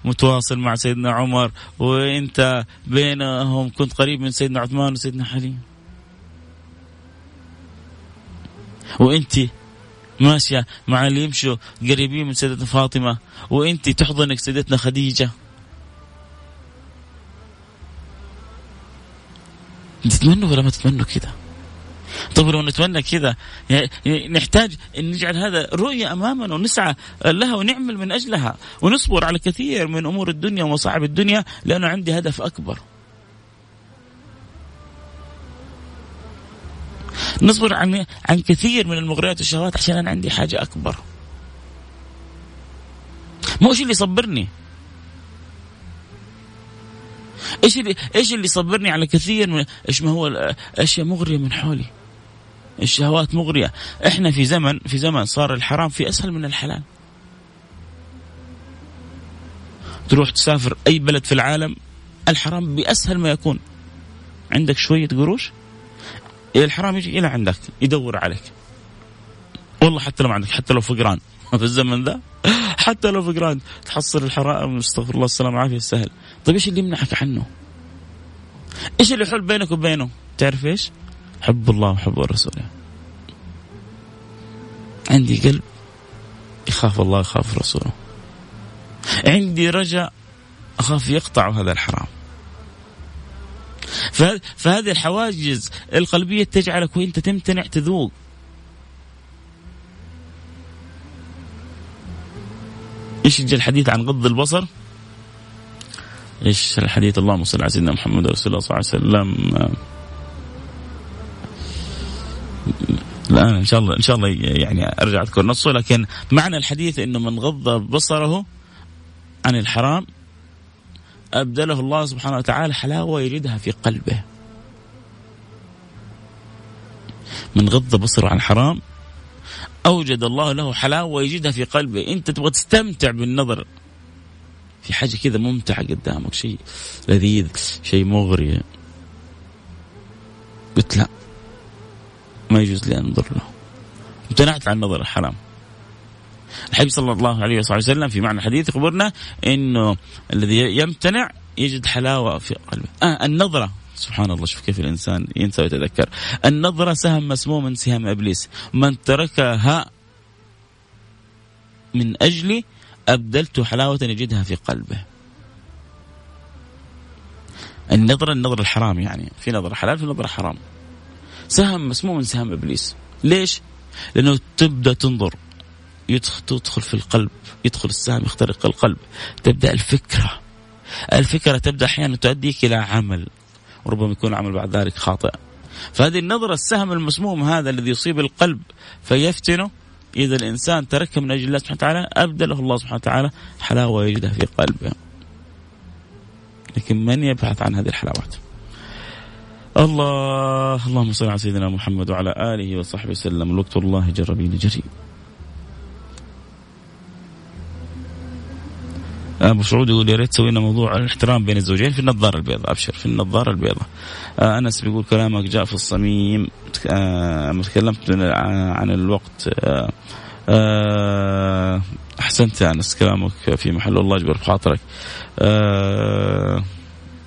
Speaker 1: متواصل مع سيدنا عمر وأنت بينهم كنت قريب من سيدنا عثمان وسيدنا علي وأنت ماشية مع اللي يمشوا قريبين من سيدتنا فاطمة وأنت تحضنك سيدتنا خديجة تتمنوا ولا ما تتمنوا كذا؟ طيب لو نتمنى كذا يعني نحتاج أن نجعل هذا رؤية أمامنا ونسعى لها ونعمل من أجلها ونصبر على كثير من أمور الدنيا ومصاعب الدنيا لأنه عندي هدف أكبر. نصبر عن عن كثير من المغريات والشهوات عشان أنا عندي حاجة أكبر. مو إيش اللي يصبرني؟ إيش اللي إيش اللي يصبرني على كثير من إيش ما هو أشياء مغرية من حولي. الشهوات مغرية، إحنا في زمن في زمن صار الحرام في أسهل من الحلال. تروح تسافر أي بلد في العالم الحرام بأسهل ما يكون. عندك شوية قروش الحرام يجي إلى عندك يدور عليك. والله حتى لو ما عندك حتى لو فقران في الزمن ذا. حتى لو فقران تحصل الحرام استغفر الله السلامة والعافية سهل طيب إيش اللي يمنعك عنه؟ إيش اللي يحول بينك وبينه؟ تعرف إيش؟ حب الله وحب الرسول. عندي قلب يخاف الله يخاف رسوله عندي رجاء أخاف يقطع هذا الحرام. فهذه الحواجز القلبية تجعلك وانت تمتنع تذوق. إيش الحديث عن غض البصر؟ إيش الحديث؟ اللهم صل على سيدنا محمد رسول الله صلى الله عليه وسلم. الآن إن شاء الله إن شاء الله يعني أرجع أذكر نصه لكن معنى الحديث إنه من غض بصره عن الحرام أبدله الله سبحانه وتعالى حلاوة يجدها في قلبه. من غض بصره عن الحرام أوجد الله له حلاوة يجدها في قلبه، إنت تبغى تستمتع بالنظر في حاجة كذا ممتعة قدامك، شيء لذيذ، شيء مغري. قلت لا ما يجوز لي أنظر له. امتنعت عن نظر الحرام. الحبيب صلى الله عليه وسلم في معنى الحديث يخبرنا إنه الذي يمتنع يجد حلاوة في قلبه. آه النظرة. سبحان الله شوف كيف الإنسان ينسى ويتذكر. النظرة سهم مسموم من سهام إبليس. من تركها من اجلي أبدلت حلاوة يجدها في قلبه. النظرة النظرة الحرام يعني. في نظرة حلال في نظرة حرام. سهم مسموم من سهام إبليس. ليش؟ لأنه تبدأ تنظر. يدخل تدخل في القلب يدخل السهم يخترق القلب. تبدأ الفكرة. الفكرة تبدأ أحيانا تؤديك إلى عمل. وربما يكون العمل بعد ذلك خاطئ. فهذه النظرة السهم المسموم هذا الذي يصيب القلب فيفتنه. إذا الإنسان تركه من أجل الله سبحانه وتعالى أبدله الله سبحانه وتعالى حلاوة يجدها في قلبه. لكن من يبحث عن هذه الحلاوات؟ الله اللهم صل على سيدنا محمد وعلى آله وصحبه وسلم. الوقت والله جربين جري أبو سعود يقول يا ريت سوينا موضوع الاحترام بين الزوجين في النظارة البيضاء. أبشر في النظارة البيضاء. آه أنس بيقول كلامك جاء في الصميم آه تكلمت عن الوقت آه آه أحسنت يا أنس كلامك في محل. الله يجبر بخاطرك. آه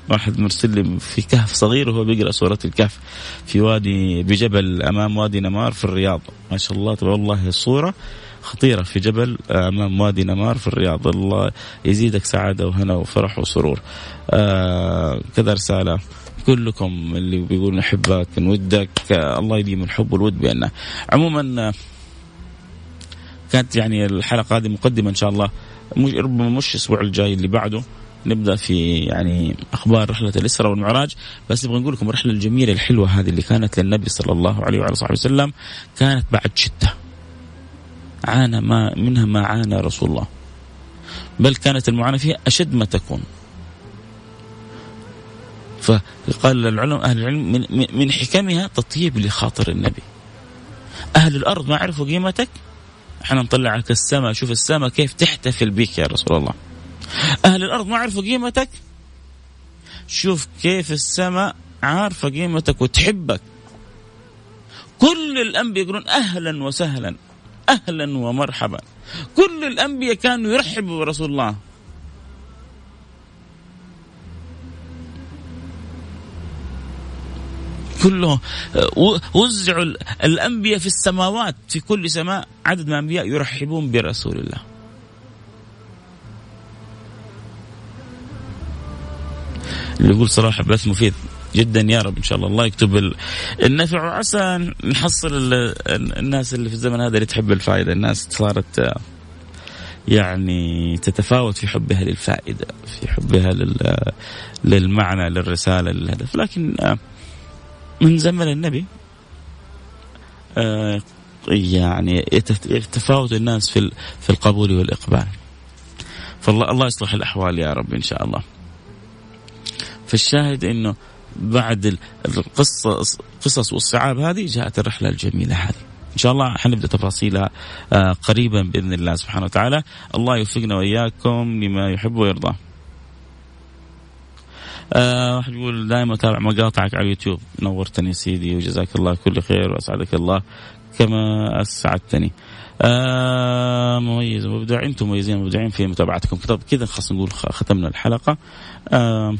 Speaker 1: واحد مرسل لي في كهف صغير وهو بيقرأ سورة الكهف في وادي بجبل أمام وادي نمار في الرياض. ما شاء الله تبارك الله الصورة خطيرة في جبل أمام وادي نمار في الرياض. الله يزيدك سعادة وهنا وفرح وسرور. آه كذا رسالة كلكم اللي بيقول نحبك نودك. آه الله يديم الحب والود بيننا. عموما آه كانت يعني الحلقة هذه مقدمة إن شاء الله. مش ربما مش الأسبوع الجاي اللي بعده. نبدأ في يعني أخبار رحلة الاسراء والمعراج. بس نبغى نقول لكم الرحلة الجميلة الحلوة هذه اللي كانت للنبي صلى الله عليه وعلى صحبه وسلم كانت بعد شدة. عانى ما منها ما عانى رسول الله. بل كانت المعاناة فيها أشد ما تكون. فقال العلماء أهل العلم من, من حكمها تطيب لخاطر النبي. أهل الأرض ما عرفوا قيمتك؟ إحنا نطلعك السماء شوف السماء كيف تحتفل بك يا رسول الله. أهل الأرض ما عرفوا قيمتك؟ شوف كيف السماء عارفة قيمتك وتحبك. كل الأنبياء يقولون أهلا وسهلا. أهلا ومرحبا. كل الأنبياء كانوا يرحبوا برسول الله. كله وزعوا الأنبياء في السماوات في كل سماء عدد من الأنبياء يرحبون برسول الله. اللي يقول صراحة بث مفيد. جدا يا رب إن شاء الله. الله يكتب النفع. وعسى نحصل الناس اللي في الزمن هذا اللي تحب الفائدة. الناس صارت يعني تتفاوت في حبها للفائدة في حبها للمعنى للرسالة للهدف. لكن من زمن النبي يعني يتفاوت الناس في في القبول والإقبال. فالله الله يصلح الأحوال يا رب إن شاء الله. فالشاهد إنه بعد القصة قصص والصعاب هذه جاءت الرحلة الجميلة هذه. إن شاء الله حنبدأ تفاصيلها آه، قريبا بإذن الله سبحانه وتعالى. الله يوفقنا وإياكم لما يحب ويرضى. آه واحد يقول دائما أتابع مقاطعك على اليوتيوب. نورتني سيدي وجزاك الله كل خير وأسعدك الله كما أسعدتني. آه مميز مبدع أنتم مميزين مبدعين في متابعتكم. كذا خلاص نقول ختمنا الحلقة. آه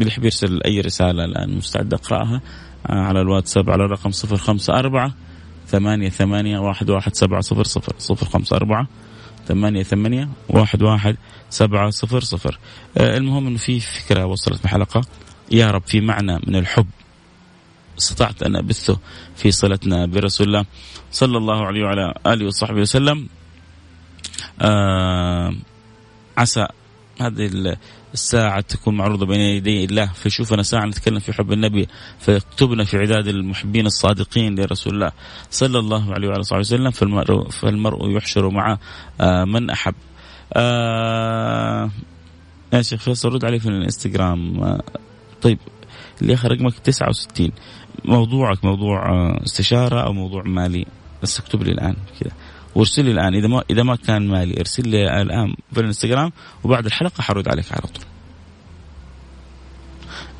Speaker 1: اللي يحب يرسل أي رسالة الآن. مستعد أقرأها؟ آه، على الواتساب على الرقم صفر خمسة أربعة ثمانية ثمانية واحد واحد سبعة صفر صفر. صفر خمسة أربعة ثمانية ثمانية واحد واحد سبعة صفر صفر. آه، المهم أنه في فكرة وصلت بحلقة يا رب في معنى من الحب. استطعت أن أبثه في صلتنا برسول الله صلى الله عليه وعلى آله وصحبه وسلم. آه عسى هذه الساعة تكون معروضة بين يدي الله. فيشوفنا ساعة نتكلم في حب النبي فيكتبنا في عداد المحبين الصادقين لرسول الله صلى الله عليه وعلى صحبه وسلم فالمرء, فالمرء يحشر مع آه من أحب. آه يا شيخ فيصل رد علي في الانستغرام. آه طيب اللي آخر رقمك 69 موضوعك موضوع آه، استشارة أو موضوع مالي؟ بس اكتب لي الآن كذا. وارسل لي الآن إذا ما إذا ما كان مالي ارسل لي الآن في الانستغرام وبعد الحلقة حرد عليك على طول.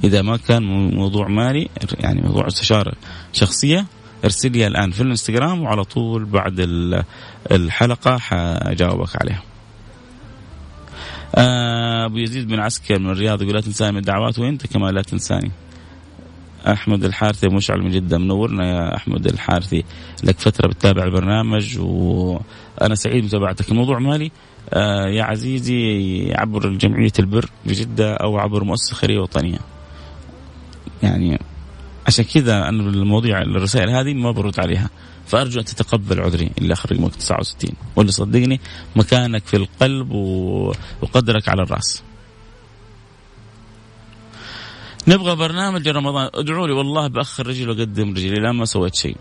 Speaker 1: إذا ما كان موضوع مالي يعني موضوع استشارة شخصية ارسل لي الآن في الانستغرام وعلى طول بعد الحلقة حجاوبك عليها. آه، أبو يزيد بن عسكر من الرياض يقول لا تنساني من الدعوات وأنت كما لا تنساني. أحمد الحارثي مشعل من جدة منورنا. يا أحمد الحارثي لك فترة بتتابع البرنامج وأنا سعيد بمتابعتك. الموضوع مالي آه يا عزيزي عبر جمعية البر بجده أو عبر مؤسسة خيرية وطنية. يعني عشان كذا أنا المواضيع الرسائل هذه ما برد عليها. فأرجو أن تتقبل عذري اللي آخر رقمك 69 واللي صدقني مكانك في القلب وقدرك على الرأس. نبغى برنامج رمضان ادعوا لي والله بأخر رجلي وأقدم رجلي لا ما سويت شيء.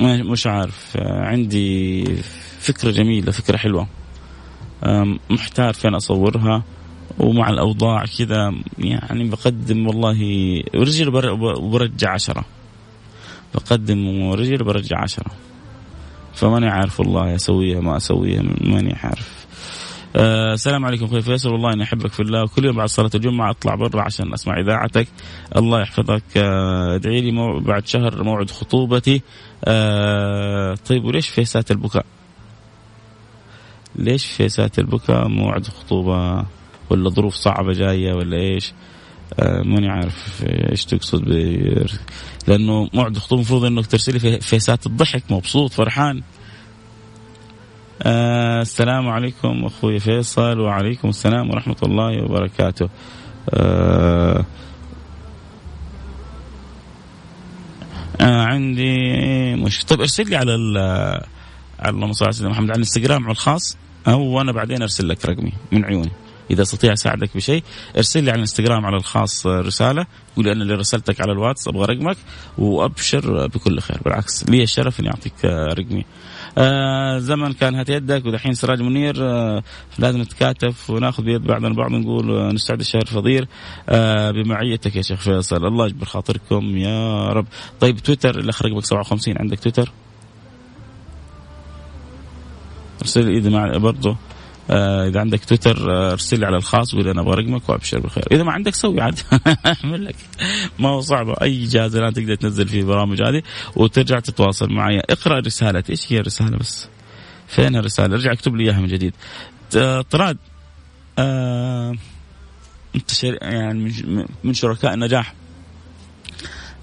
Speaker 1: مش عارف. عندي فكرة جميلة فكرة حلوة. محتار فين أصورها. ومع الأوضاع كذا يعني بقدم والله رجل وبرجع عشرة. بقدم رجل برجع عشرة. فماني عارف والله أسويها ما أسويها ماني عارف. آه السلام عليكم أخوي فيصل. والله أني أحبك في الله. كل يوم بعد صلاة الجمعة أطلع برا عشان أسمع إذاعتك. الله يحفظك. آه ادعي لي مو... بعد شهر موعد خطوبتي. آه طيب وليش فيسات البكاء؟ ليش فيسات البكاء موعد خطوبة؟ ولا ظروف صعبة جاية ولا إيش؟ آه ماني عارف إيش تقصد ب... لأنه موعد خطوبه المفروض إنك ترسلي في فيسات الضحك. مبسوط فرحان. آه السلام عليكم أخوي فيصل وعليكم السلام ورحمة الله وبركاته. آه آه عندي مش طيب ارسل لي على على اللهم صل على سيدنا محمد على الانستغرام على الخاص أو أنا بعدين أرسل لك رقمي من عيوني. إذا أستطيع أساعدك بشيء ارسل لي على الانستغرام على الخاص رسالة قول أنا اللي رسلتك على الواتس أبغى رقمك وأبشر بكل خير بالعكس لي الشرف إني أعطيك رقمي آه زمن كان هات يدك ودحين سراج منير آه لازم نتكاتف وناخذ بيد بعضنا البعض نقول آه نستعد الشهر الفضيل آه بمعيتك يا شيخ فيصل. الله يجبر خاطركم يا رب. طيب تويتر الأخ رقمك 57 عندك تويتر؟ أرسل اذا مع برضه إذا عندك تويتر آه ارسل لي على الخاص وقول أنا أبغى رقمك وأبشر بالخير. إذا ما عندك سوي عاد. أعمل لك. ما هو صعب. أي جهاز الآن تقدر تنزل فيه البرامج هذه وترجع تتواصل معي. اقرأ رساله إيش هي الرسالة بس؟ فين الرسالة؟ ارجع اكتب لي إياها من جديد. طراد آه أنت يعني من شركاء النجاح.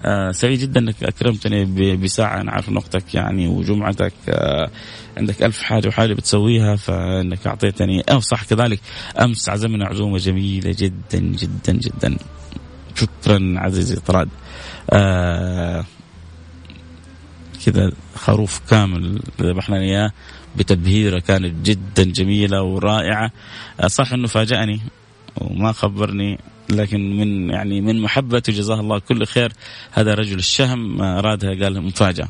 Speaker 1: آه سعيد جدا إنك أكرمتني بساعة. أنا عارف نقطتك يعني وجمعتك. آه عندك ألف حاجة وحاجة بتسويها فإنك أعطيتني أو صح كذلك. أمس عزمنا عزومة جميلة جدا جدا جدا. شكرا عزيزي طراد. آه كذا خروف كامل ذبحنا إياه. بتبهيرة كانت جدا جميلة ورائعة. آه صح إنه فاجأني وما خبرني لكن من يعني من محبته جزاه الله كل خير. هذا رجل الشهم أرادها قال مفاجأة.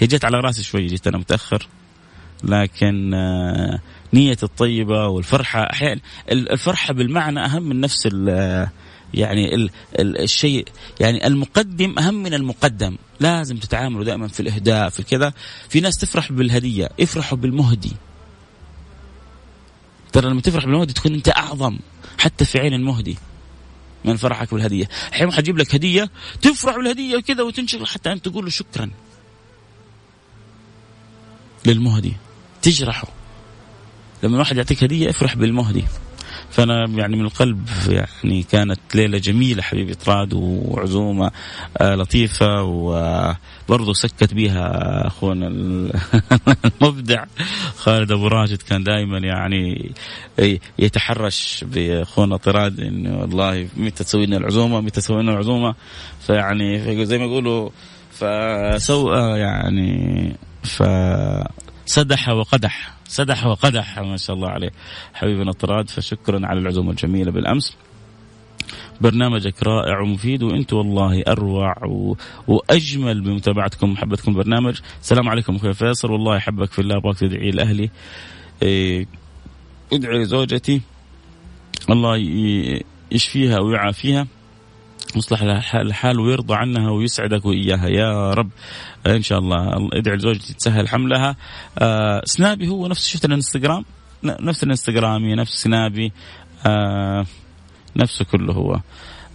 Speaker 1: هي جت على راسي شوي جيت أنا متأخر. لكن آه، نية الطيبة والفرحة أحيانا الفرحة بالمعنى أهم من نفس ال يعني ال ال الشيء يعني المقدم أهم من المقدم. لازم تتعاملوا دائما في الإهداء في كذا. في ناس تفرح بالهدية افرحوا بالمهدي. ترى لما تفرح بالمهدي تكون أنت أعظم حتى في عين المهدي من فرحك بالهدية. أحيانا حجيب لك هدية تفرح بالهدية وكذا وتنشغل حتى أنت تقول له شكرا للمهدي. تجرحه. لما واحد يعطيك هدية افرح بالمهدي. فأنا يعني من القلب يعني كانت ليلة جميلة حبيبي طراد وعزومة آه، لطيفة وبرضه سكت بها أخونا المبدع خالد أبو راشد كان دائما يعني يتحرش بأخونا طراد انه والله متى تسوي لنا العزومة متى تسوي لنا العزومة. فيعني زي ما يقولوا فسوء يعني فسدح وقدح. سدح وقدح ما شاء الله عليه. حبيبنا طراد فشكرا على العزومة الجميلة بالأمس. برنامجك رائع ومفيد وأنت والله أروع و... وأجمل بمتابعتكم ومحبتكم البرنامج. السلام عليكم أخوي فيصل. والله أحبك في الله ابغاك تدعي لأهلي. إيه... ادعي لزوجتي. الله يشفيها ويعافيها. يصلح لها الحال ويرضى عنها ويسعدك وإياها. يا رب إن شاء الله ادعي لزوجتي تسهل حملها. آه سنابي هو نفس شفت الانستغرام؟ نفس الانستغرامي نفس سنابي. آه نفسه كله هو.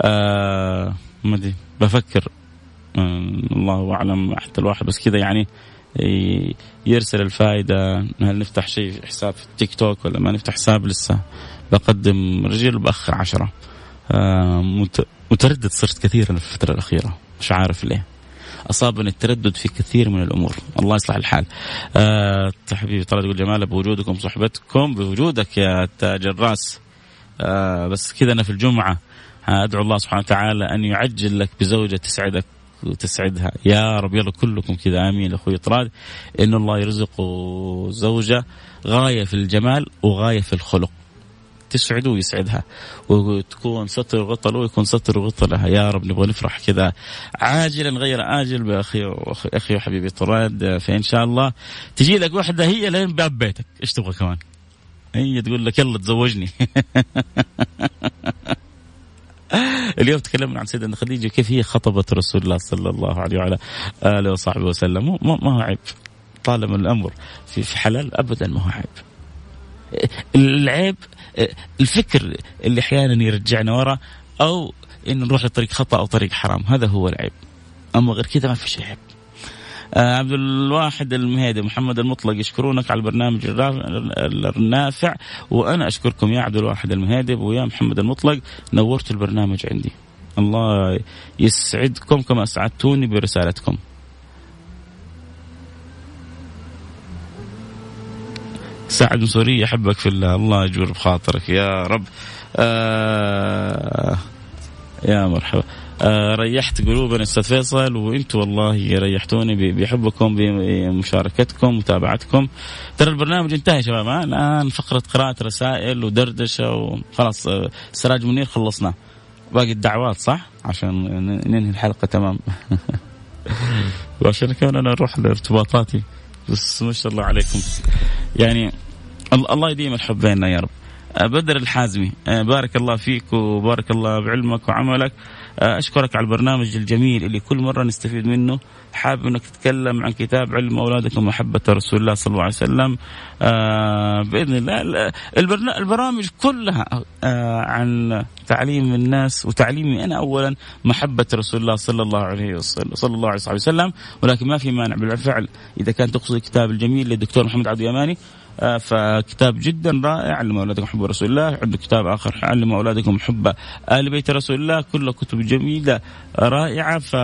Speaker 1: آه ما أدري بفكر. آه الله أعلم حتى الواحد بس كذا يعني يرسل الفائده هل نفتح شيء حساب في التيك توك ولا ما نفتح؟ حساب لسه. بقدم رجل وباخر عشرة. آه متردد صرت كثيرا في الفترة الأخيرة مش عارف ليه. أصابني التردد في كثير من الأمور. الله يصلح الحال. آه حبيبي طلعت تقول جمالة بوجودكم صحبتكم بوجودك يا تاج الرأس. آه بس كذا أنا في الجمعة أدعو الله سبحانه وتعالى أن يعجل لك بزوجة تسعدك وتسعدها. يا رب يلا كلكم كذا آمين أخوي طراد. إن الله يرزقه زوجة غاية في الجمال وغاية في الخلق. تسعده ويسعدها. وتكون ستر وغطى له ويكون ستر وغطى لها يا رب نبغى نفرح كذا. عاجلا غير أجل بأخي أخي وحبيبي طراد. فإن شاء الله تجي لك واحدة هي لين باب بيتك. إيش تبغى كمان؟ هي تقول لك يلا تزوجني. اليوم تكلمنا عن سيدنا خديجة كيف هي خطبت رسول الله صلى الله عليه وعلى آله وصحبه وسلم. ما هو عيب. طالما الأمر في حلال ابدا ما هو عيب. العيب الفكر اللي أحيانا يرجعنا ورا أو إن نروح لطريق خطأ أو طريق حرام هذا هو العيب. أما غير كذا ما في شيء عيب. آه عبد الواحد المهيدي محمد المطلق يشكرونك على البرنامج النافع وأنا أشكركم يا عبد الواحد المهيدي ويا محمد المطلق نورت البرنامج عندي. الله يسعدكم كما اسعدتوني برسالتكم. سعد سوري أحبك في الله. الله يجبر بخاطرك. يا رب. آه يا مرحبا. آه ريحت قلوبنا أستاذ فيصل وأنتم والله ريحتوني بحبكم بمشاركتكم متابعتكم. ترى البرنامج انتهى يا شباب الآن فقرة قراءة رسائل ودردشة وخلاص آه، سراج منير خلصنا. باقي الدعوات صح؟ عشان ننهي الحلقة تمام. وعشان كمان أنا أروح لارتباطاتي. بس ما شاء الله عليكم. يعني الله يديم الحب بيننا يا رب. أه، بدر الحازمي. أه، بارك الله فيك وبارك الله بعلمك وعملك. أشكرك على البرنامج الجميل اللي كل مرة نستفيد منه. حابب إنك تتكلم عن كتاب علم أولادك ومحبة رسول الله صلى الله عليه وسلم. بإذن الله البرامج كلها عن تعليم الناس وتعليمي أنا اولا محبة رسول الله صلى الله عليه وسلم صلى الله عليه وسلم. ولكن ما في مانع بالفعل إذا كان تقصد الكتاب الجميل للدكتور محمد عبد اليماني آه، فكتاب جدا رائع علم أولادكم حب رسول الله. عنده كتاب آخر علم أولادكم حب آل بيت رسول الله. كله كتب جميلة رائعة. ف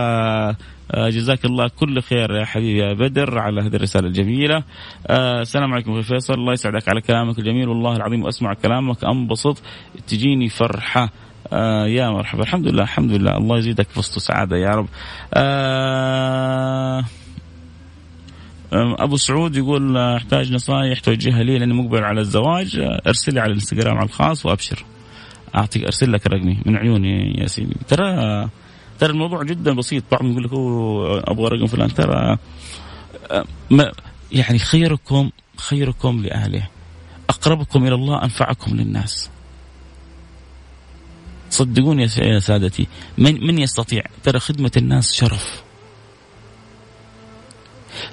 Speaker 1: آه، جزاك الله كل خير يا حبيبي يا بدر على هذه الرسالة الجميلة. آه السلام عليكم أخي فيصل. الله يسعدك على كلامك الجميل. والله العظيم أسمع كلامك أنبسط. تجيني فرحة. آه يا مرحبا. الحمد لله الحمد لله. الله يزيدك فسط سعادة يا رب. آه أبو سعود يقول أحتاج نصائح توجهها لي لأني مقبل على الزواج. ارسل لي على الانستغرام على الخاص وأبشر. أعطيك أرسل لك رقمي من عيوني يا سيدي. ترى ترى الموضوع جدا بسيط. بعضهم يقول لك أبغى رقم فلان. ترى ما يعني خيركم خيركم لأهله. أقربكم إلى الله أنفعكم للناس. صدقوني يا سادتي من من يستطيع؟ ترى خدمة الناس شرف.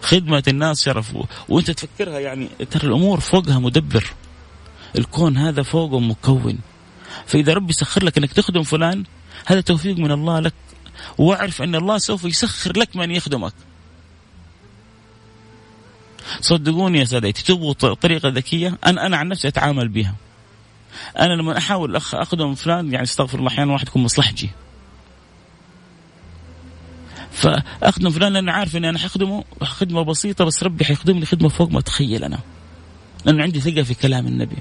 Speaker 1: خدمة الناس شرف. وانت تفكرها يعني ترى الأمور فوقها مدبر. الكون هذا فوقه مكون. فإذا ربي سخر لك إنك تخدم فلان هذا توفيق من الله لك. واعرف أن الله سوف يسخر لك من يخدمك. صدقوني يا سادتي تبغوا طريقة ذكية؟ أنا أنا عن نفسي أتعامل بها. أنا لما أحاول أخدم فلان يعني استغفر الله أحيانا واحد يكون مصلحجي. فأخدم فلان لأن عارف إني أنا حخدمه خدمه بسيطة بس ربي حيخدم لي خدمة فوق ما اتخيل أنا. لأنه عندي ثقة في كلام النبي.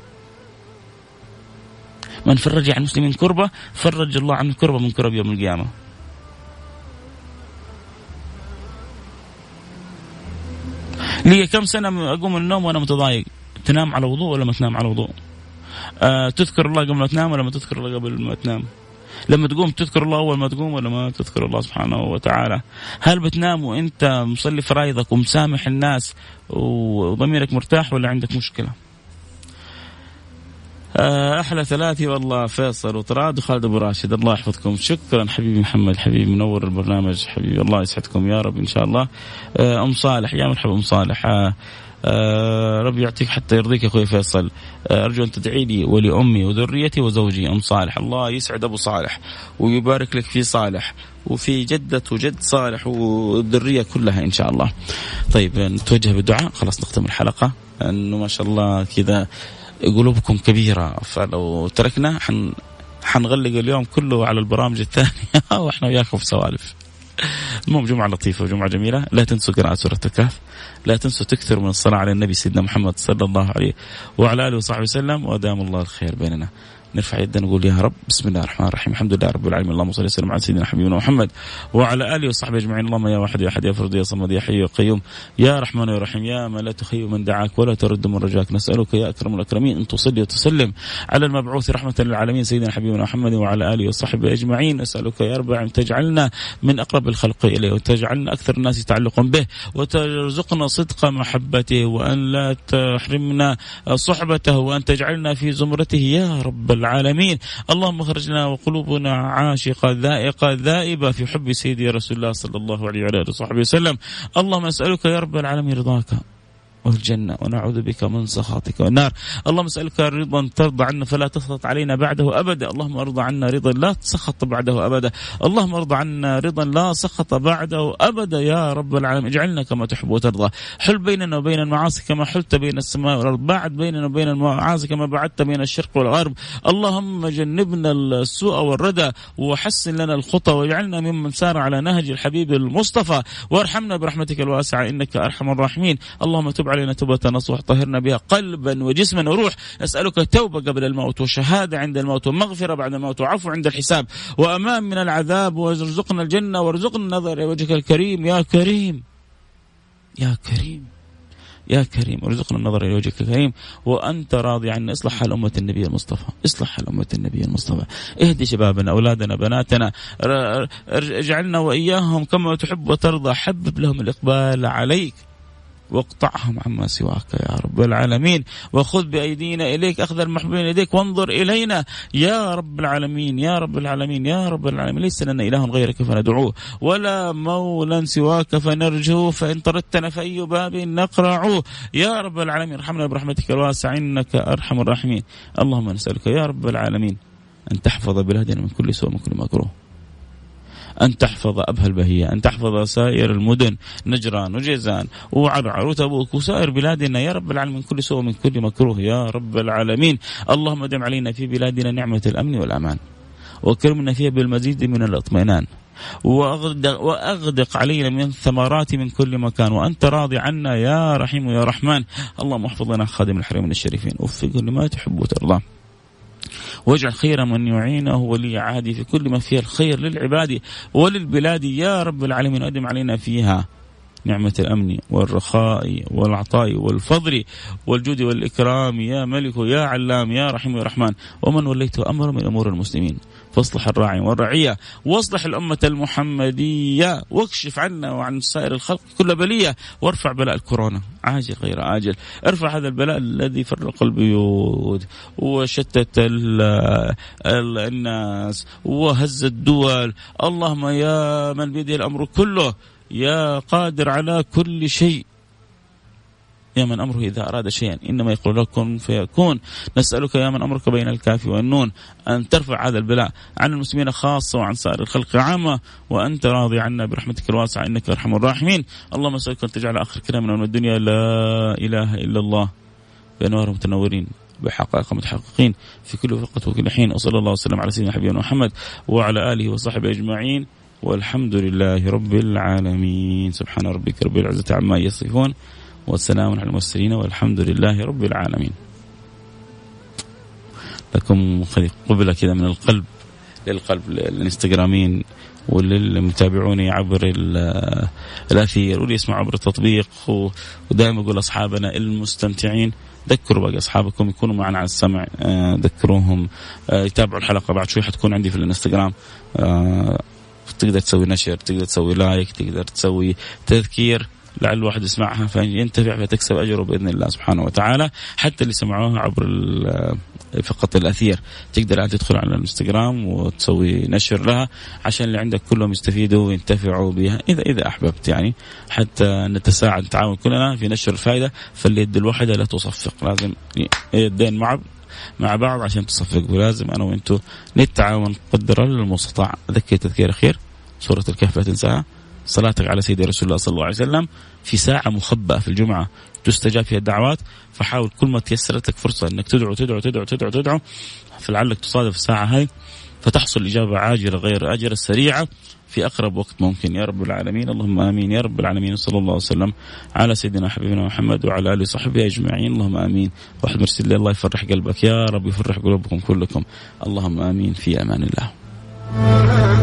Speaker 1: من فرج عن المسلمين كربة فرج الله عنه كربة من كرب يوم القيامة. لي كم سنة أقوم من النوم وأنا متضايق. تنام على وضوء ولا ما تنام على وضوء؟ آه تذكر الله قبل ما تنام ولا ما تذكر الله قبل ما تنام؟ لما تقوم تذكر الله أول ما تقوم ولا ما تذكر الله سبحانه وتعالى؟ هل بتنام وأنت مصلي فرايضك ومسامح الناس وضميرك مرتاح ولا عندك مشكلة؟ آه، أحلى ثلاثي والله فيصل وطراد وخالد أبو راشد. الله يحفظكم. شكرا حبيبي محمد حبيبي منور البرنامج حبيبي الله يسعدكم يا رب إن شاء الله. آه، أم صالح يا مرحبا أم صالح. آه ربي يعطيك حتى يرضيك يا أخوي فيصل. آه أرجو أن تدعي لي ولأمي وذريتي وزوجي أم صالح. الله يسعد أبو صالح ويبارك لك في صالح وفي جدة وجد صالح والذرية كلها إن شاء الله. طيب نتوجه بالدعاء. خلاص نختم الحلقة. أنه ما شاء الله كذا قلوبكم كبيرة. فلو تركنا حن حنغلق اليوم كله على البرامج الثانية وإحنا وياكم في سوالف. المهم جمعة لطيفة وجمعة جميلة. لا تنسوا قراءة سورة الكهف. لا تنسوا تكثروا من الصلاة على النبي سيدنا محمد صلى الله عليه وعلى آله وصحبه وسلم ودام الله الخير بيننا. نرفع يدنا نقول يا رب بسم الله الرحمن الرحيم. الحمد لله رب العالمين. اللهم صل وسلم على سيدنا حبيبنا محمد وعلى آله وصحبه أجمعين. اللهم يا واحد يا أحد يا فرد يا صمد يا حي يا قيوم. يا رحمن يا رحيم. يا من لا تخيب من دعاك ولا ترد من رجاك. نسألك يا أكرم الأكرمين أن تصلي وتسلم على المبعوث رحمة للعالمين. سيدنا حبيبنا محمد وعلى آله وصحبه أجمعين. نسألك يا رب أن تجعلنا من أقرب الخلق إليه وتجعلنا أكثر الناس تعلقا به وترزقنا صدق محبته وأن لا تحرمنا صحبته وأن تجعلنا في زمرته. يا رب العالمين اللهم اخرجنا وقلوبنا عاشقة ذائقة ذائبة في حب سيدي رسول الله صلى الله عليه وعلى آله وصحبه وسلم. اللهم أسألك يا رب العالمين رضاك. والجنة ونعوذ بك من سخطك والنار. اللهم اسألك رضا ترضى عنا فلا تسخط علينا بعده أبدا. اللهم ارضى عنا رضا لا تسخط بعده أبدا. اللهم ارضى عنا رضا لا سخط بعده أبدا يا رب العالمين. اجعلنا كما تحب وترضى. حل بيننا وبين المعاصي كما حلت بين السماء والأرض. بعد بيننا وبين المعاصي كما بعدت بين الشرق والغرب. اللهم جنبنا السوء والردى وحسن لنا الخطى واجعلنا ممن سار على نهج الحبيب المصطفى. وارحمنا برحمتك الواسعة إنك أرحم الراحمين. اللهم تب علينا توبة نصوح طهرنا بها قلبا وجسما وروح. نسألك توبة قبل الموت وشهادة عند الموت ومغفرة بعد الموت وعفو عند الحساب. وأمان من العذاب وارزقنا الجنة وارزقنا النظر إلى وجهك الكريم. يا كريم يا كريم يا كريم ارزقنا النظر إلى وجهك الكريم. وأنت راضي عنا. إصلح حال أمة النبي المصطفى. إصلح حال أمة النبي المصطفى. اهدي شبابنا أولادنا بناتنا. اجعلنا وإياهم كما تحب وترضى. حبب لهم الإقبال عليك. واقطعهم عما سواك يا رب العالمين. وخذ بأيدينا إليك أخذ المحبوبين إليك وانظر إلينا يا رب العالمين يا رب العالمين يا رب العالمين. ليس لنا إله غيرك فندعوه ولا مولا سواك فنرجوه فإن طردتنا فأي باب نقرعه يا رب العالمين ارحمنا برحمتك الواسعة إنك أرحم الراحمين. اللهم نسألك يا رب العالمين أن تحفظ بلادنا من كل سوء ومن كل مكروه. أن تحفظ أبها البهية أن تحفظ سائر المدن نجران وجيزان وعرعر وتبوك وسائر بلادنا. يا رب العالمين كل سوء من كل مكروه. يا رب العالمين اللهم دم علينا في بلادنا نعمة الأمن والأمان. وكرمنا فيها بالمزيد من الاطمئنان. وأغدق, وأغدق علينا من الثمرات من كل مكان. وأنت راضي عنا يا رحيم يا رحمن. اللهم احفظ لنا خادم الحرمين الشريفين. وفقه لما تحب وترضى. واجعل خير من يعينه ولي عهدي في كل ما فيه الخير للعباد وللبلاد يا رب العالمين. أدم علينا فيها نعمة الأمن والرخاء والعطاء والفضل والجود والإكرام. يا ملك يا علام يا رحيم يا رحمن. ومن وليته أمر من أمور المسلمين. فاصلح الراعي والرعية واصلح الأمة المحمدية واكشف عنا وعن سائر الخلق كل بلية وارفع بلاء الكورونا. عاجل غير عاجل. ارفع هذا البلاء الذي فرق البيوت وشتت ال ال الناس وهز الدول. اللهم يا من بيده الأمر كله يا قادر على كل شيء. يا من أمره إذا أراد شيئا. إنما يقول لكم فيكون. نسألك يا من أمرك بين الكاف والنون أن ترفع هذا البلاء عن المسلمين خاصة وعن سائر الخلق عامة وأنت راضي عنا برحمتك الواسعة إنك أرحم الراحمين. اللهم اسالك ان تجعل آخر كلامنا من الدنيا لا إله إلا الله. بأنوار متنورين بحقائق متحققين في كل وقت وكل حين. وصلى الله وسلم على سيدنا حبيبنا محمد وعلى آله وصحبه أجمعين. والحمد لله رب العالمين. سبحان ربك رب العزة عما يصفون. والسلام على المرسلين والحمد لله رب العالمين. لكم قبلة كذا من القلب للقلب للانستغرامين وللمتابعوني عبر الاثير واللي يسمع عبر التطبيق ودائما أقول أصحابنا المستمتعين ذكروا باقي أصحابكم يكونوا معنا على السمع آه، ذكروهم آه، يتابعوا الحلقة بعد شوي حتكون عندي في الانستغرام آه، تقدر تسوي نشر تقدر تسوي لايك تقدر تسوي تذكير لعل الواحد يسمعها فينتفع فتكسب أجره بإذن الله سبحانه وتعالى. حتى اللي سمعوها عبر فقط الأثير. تقدر انت تدخل على الإنستغرام وتسوي نشر لها عشان اللي عندك كلهم يستفيدوا وينتفعوا بها اذا إذا أحببت يعني. حتى نتساعد نتعاون كلنا في نشر الفائده فاليد الواحدة لا تصفق. لازم يدين مع مع بعض عشان تصفق ولازم أنا وأنتم نتعاون قدر المستطاع أذكر تذكير أخير. سورة الكهف لا تنساها. صلاتك على سيدي رسول الله صلى الله عليه وسلم في ساعة مخبأة في الجمعة تستجاب فيها الدعوات فحاول كل ما تيسرت لك فرصة إنك تدعو تدعو تدعو تدعو تدعو فلعلك تصادف الساعة هاي فتحصل إجابة عاجلة غير آجلة سريعة في أقرب وقت ممكن. يا رب العالمين اللهم آمين. يا رب العالمين صلى الله وسلم على سيدنا حبيبنا محمد وعلى آله وصحبه أجمعين. اللهم آمين. واحد مرسل الله يفرح قلبك. يا رب يفرح قلوبكم كلكم. اللهم آمين. في أمان الله.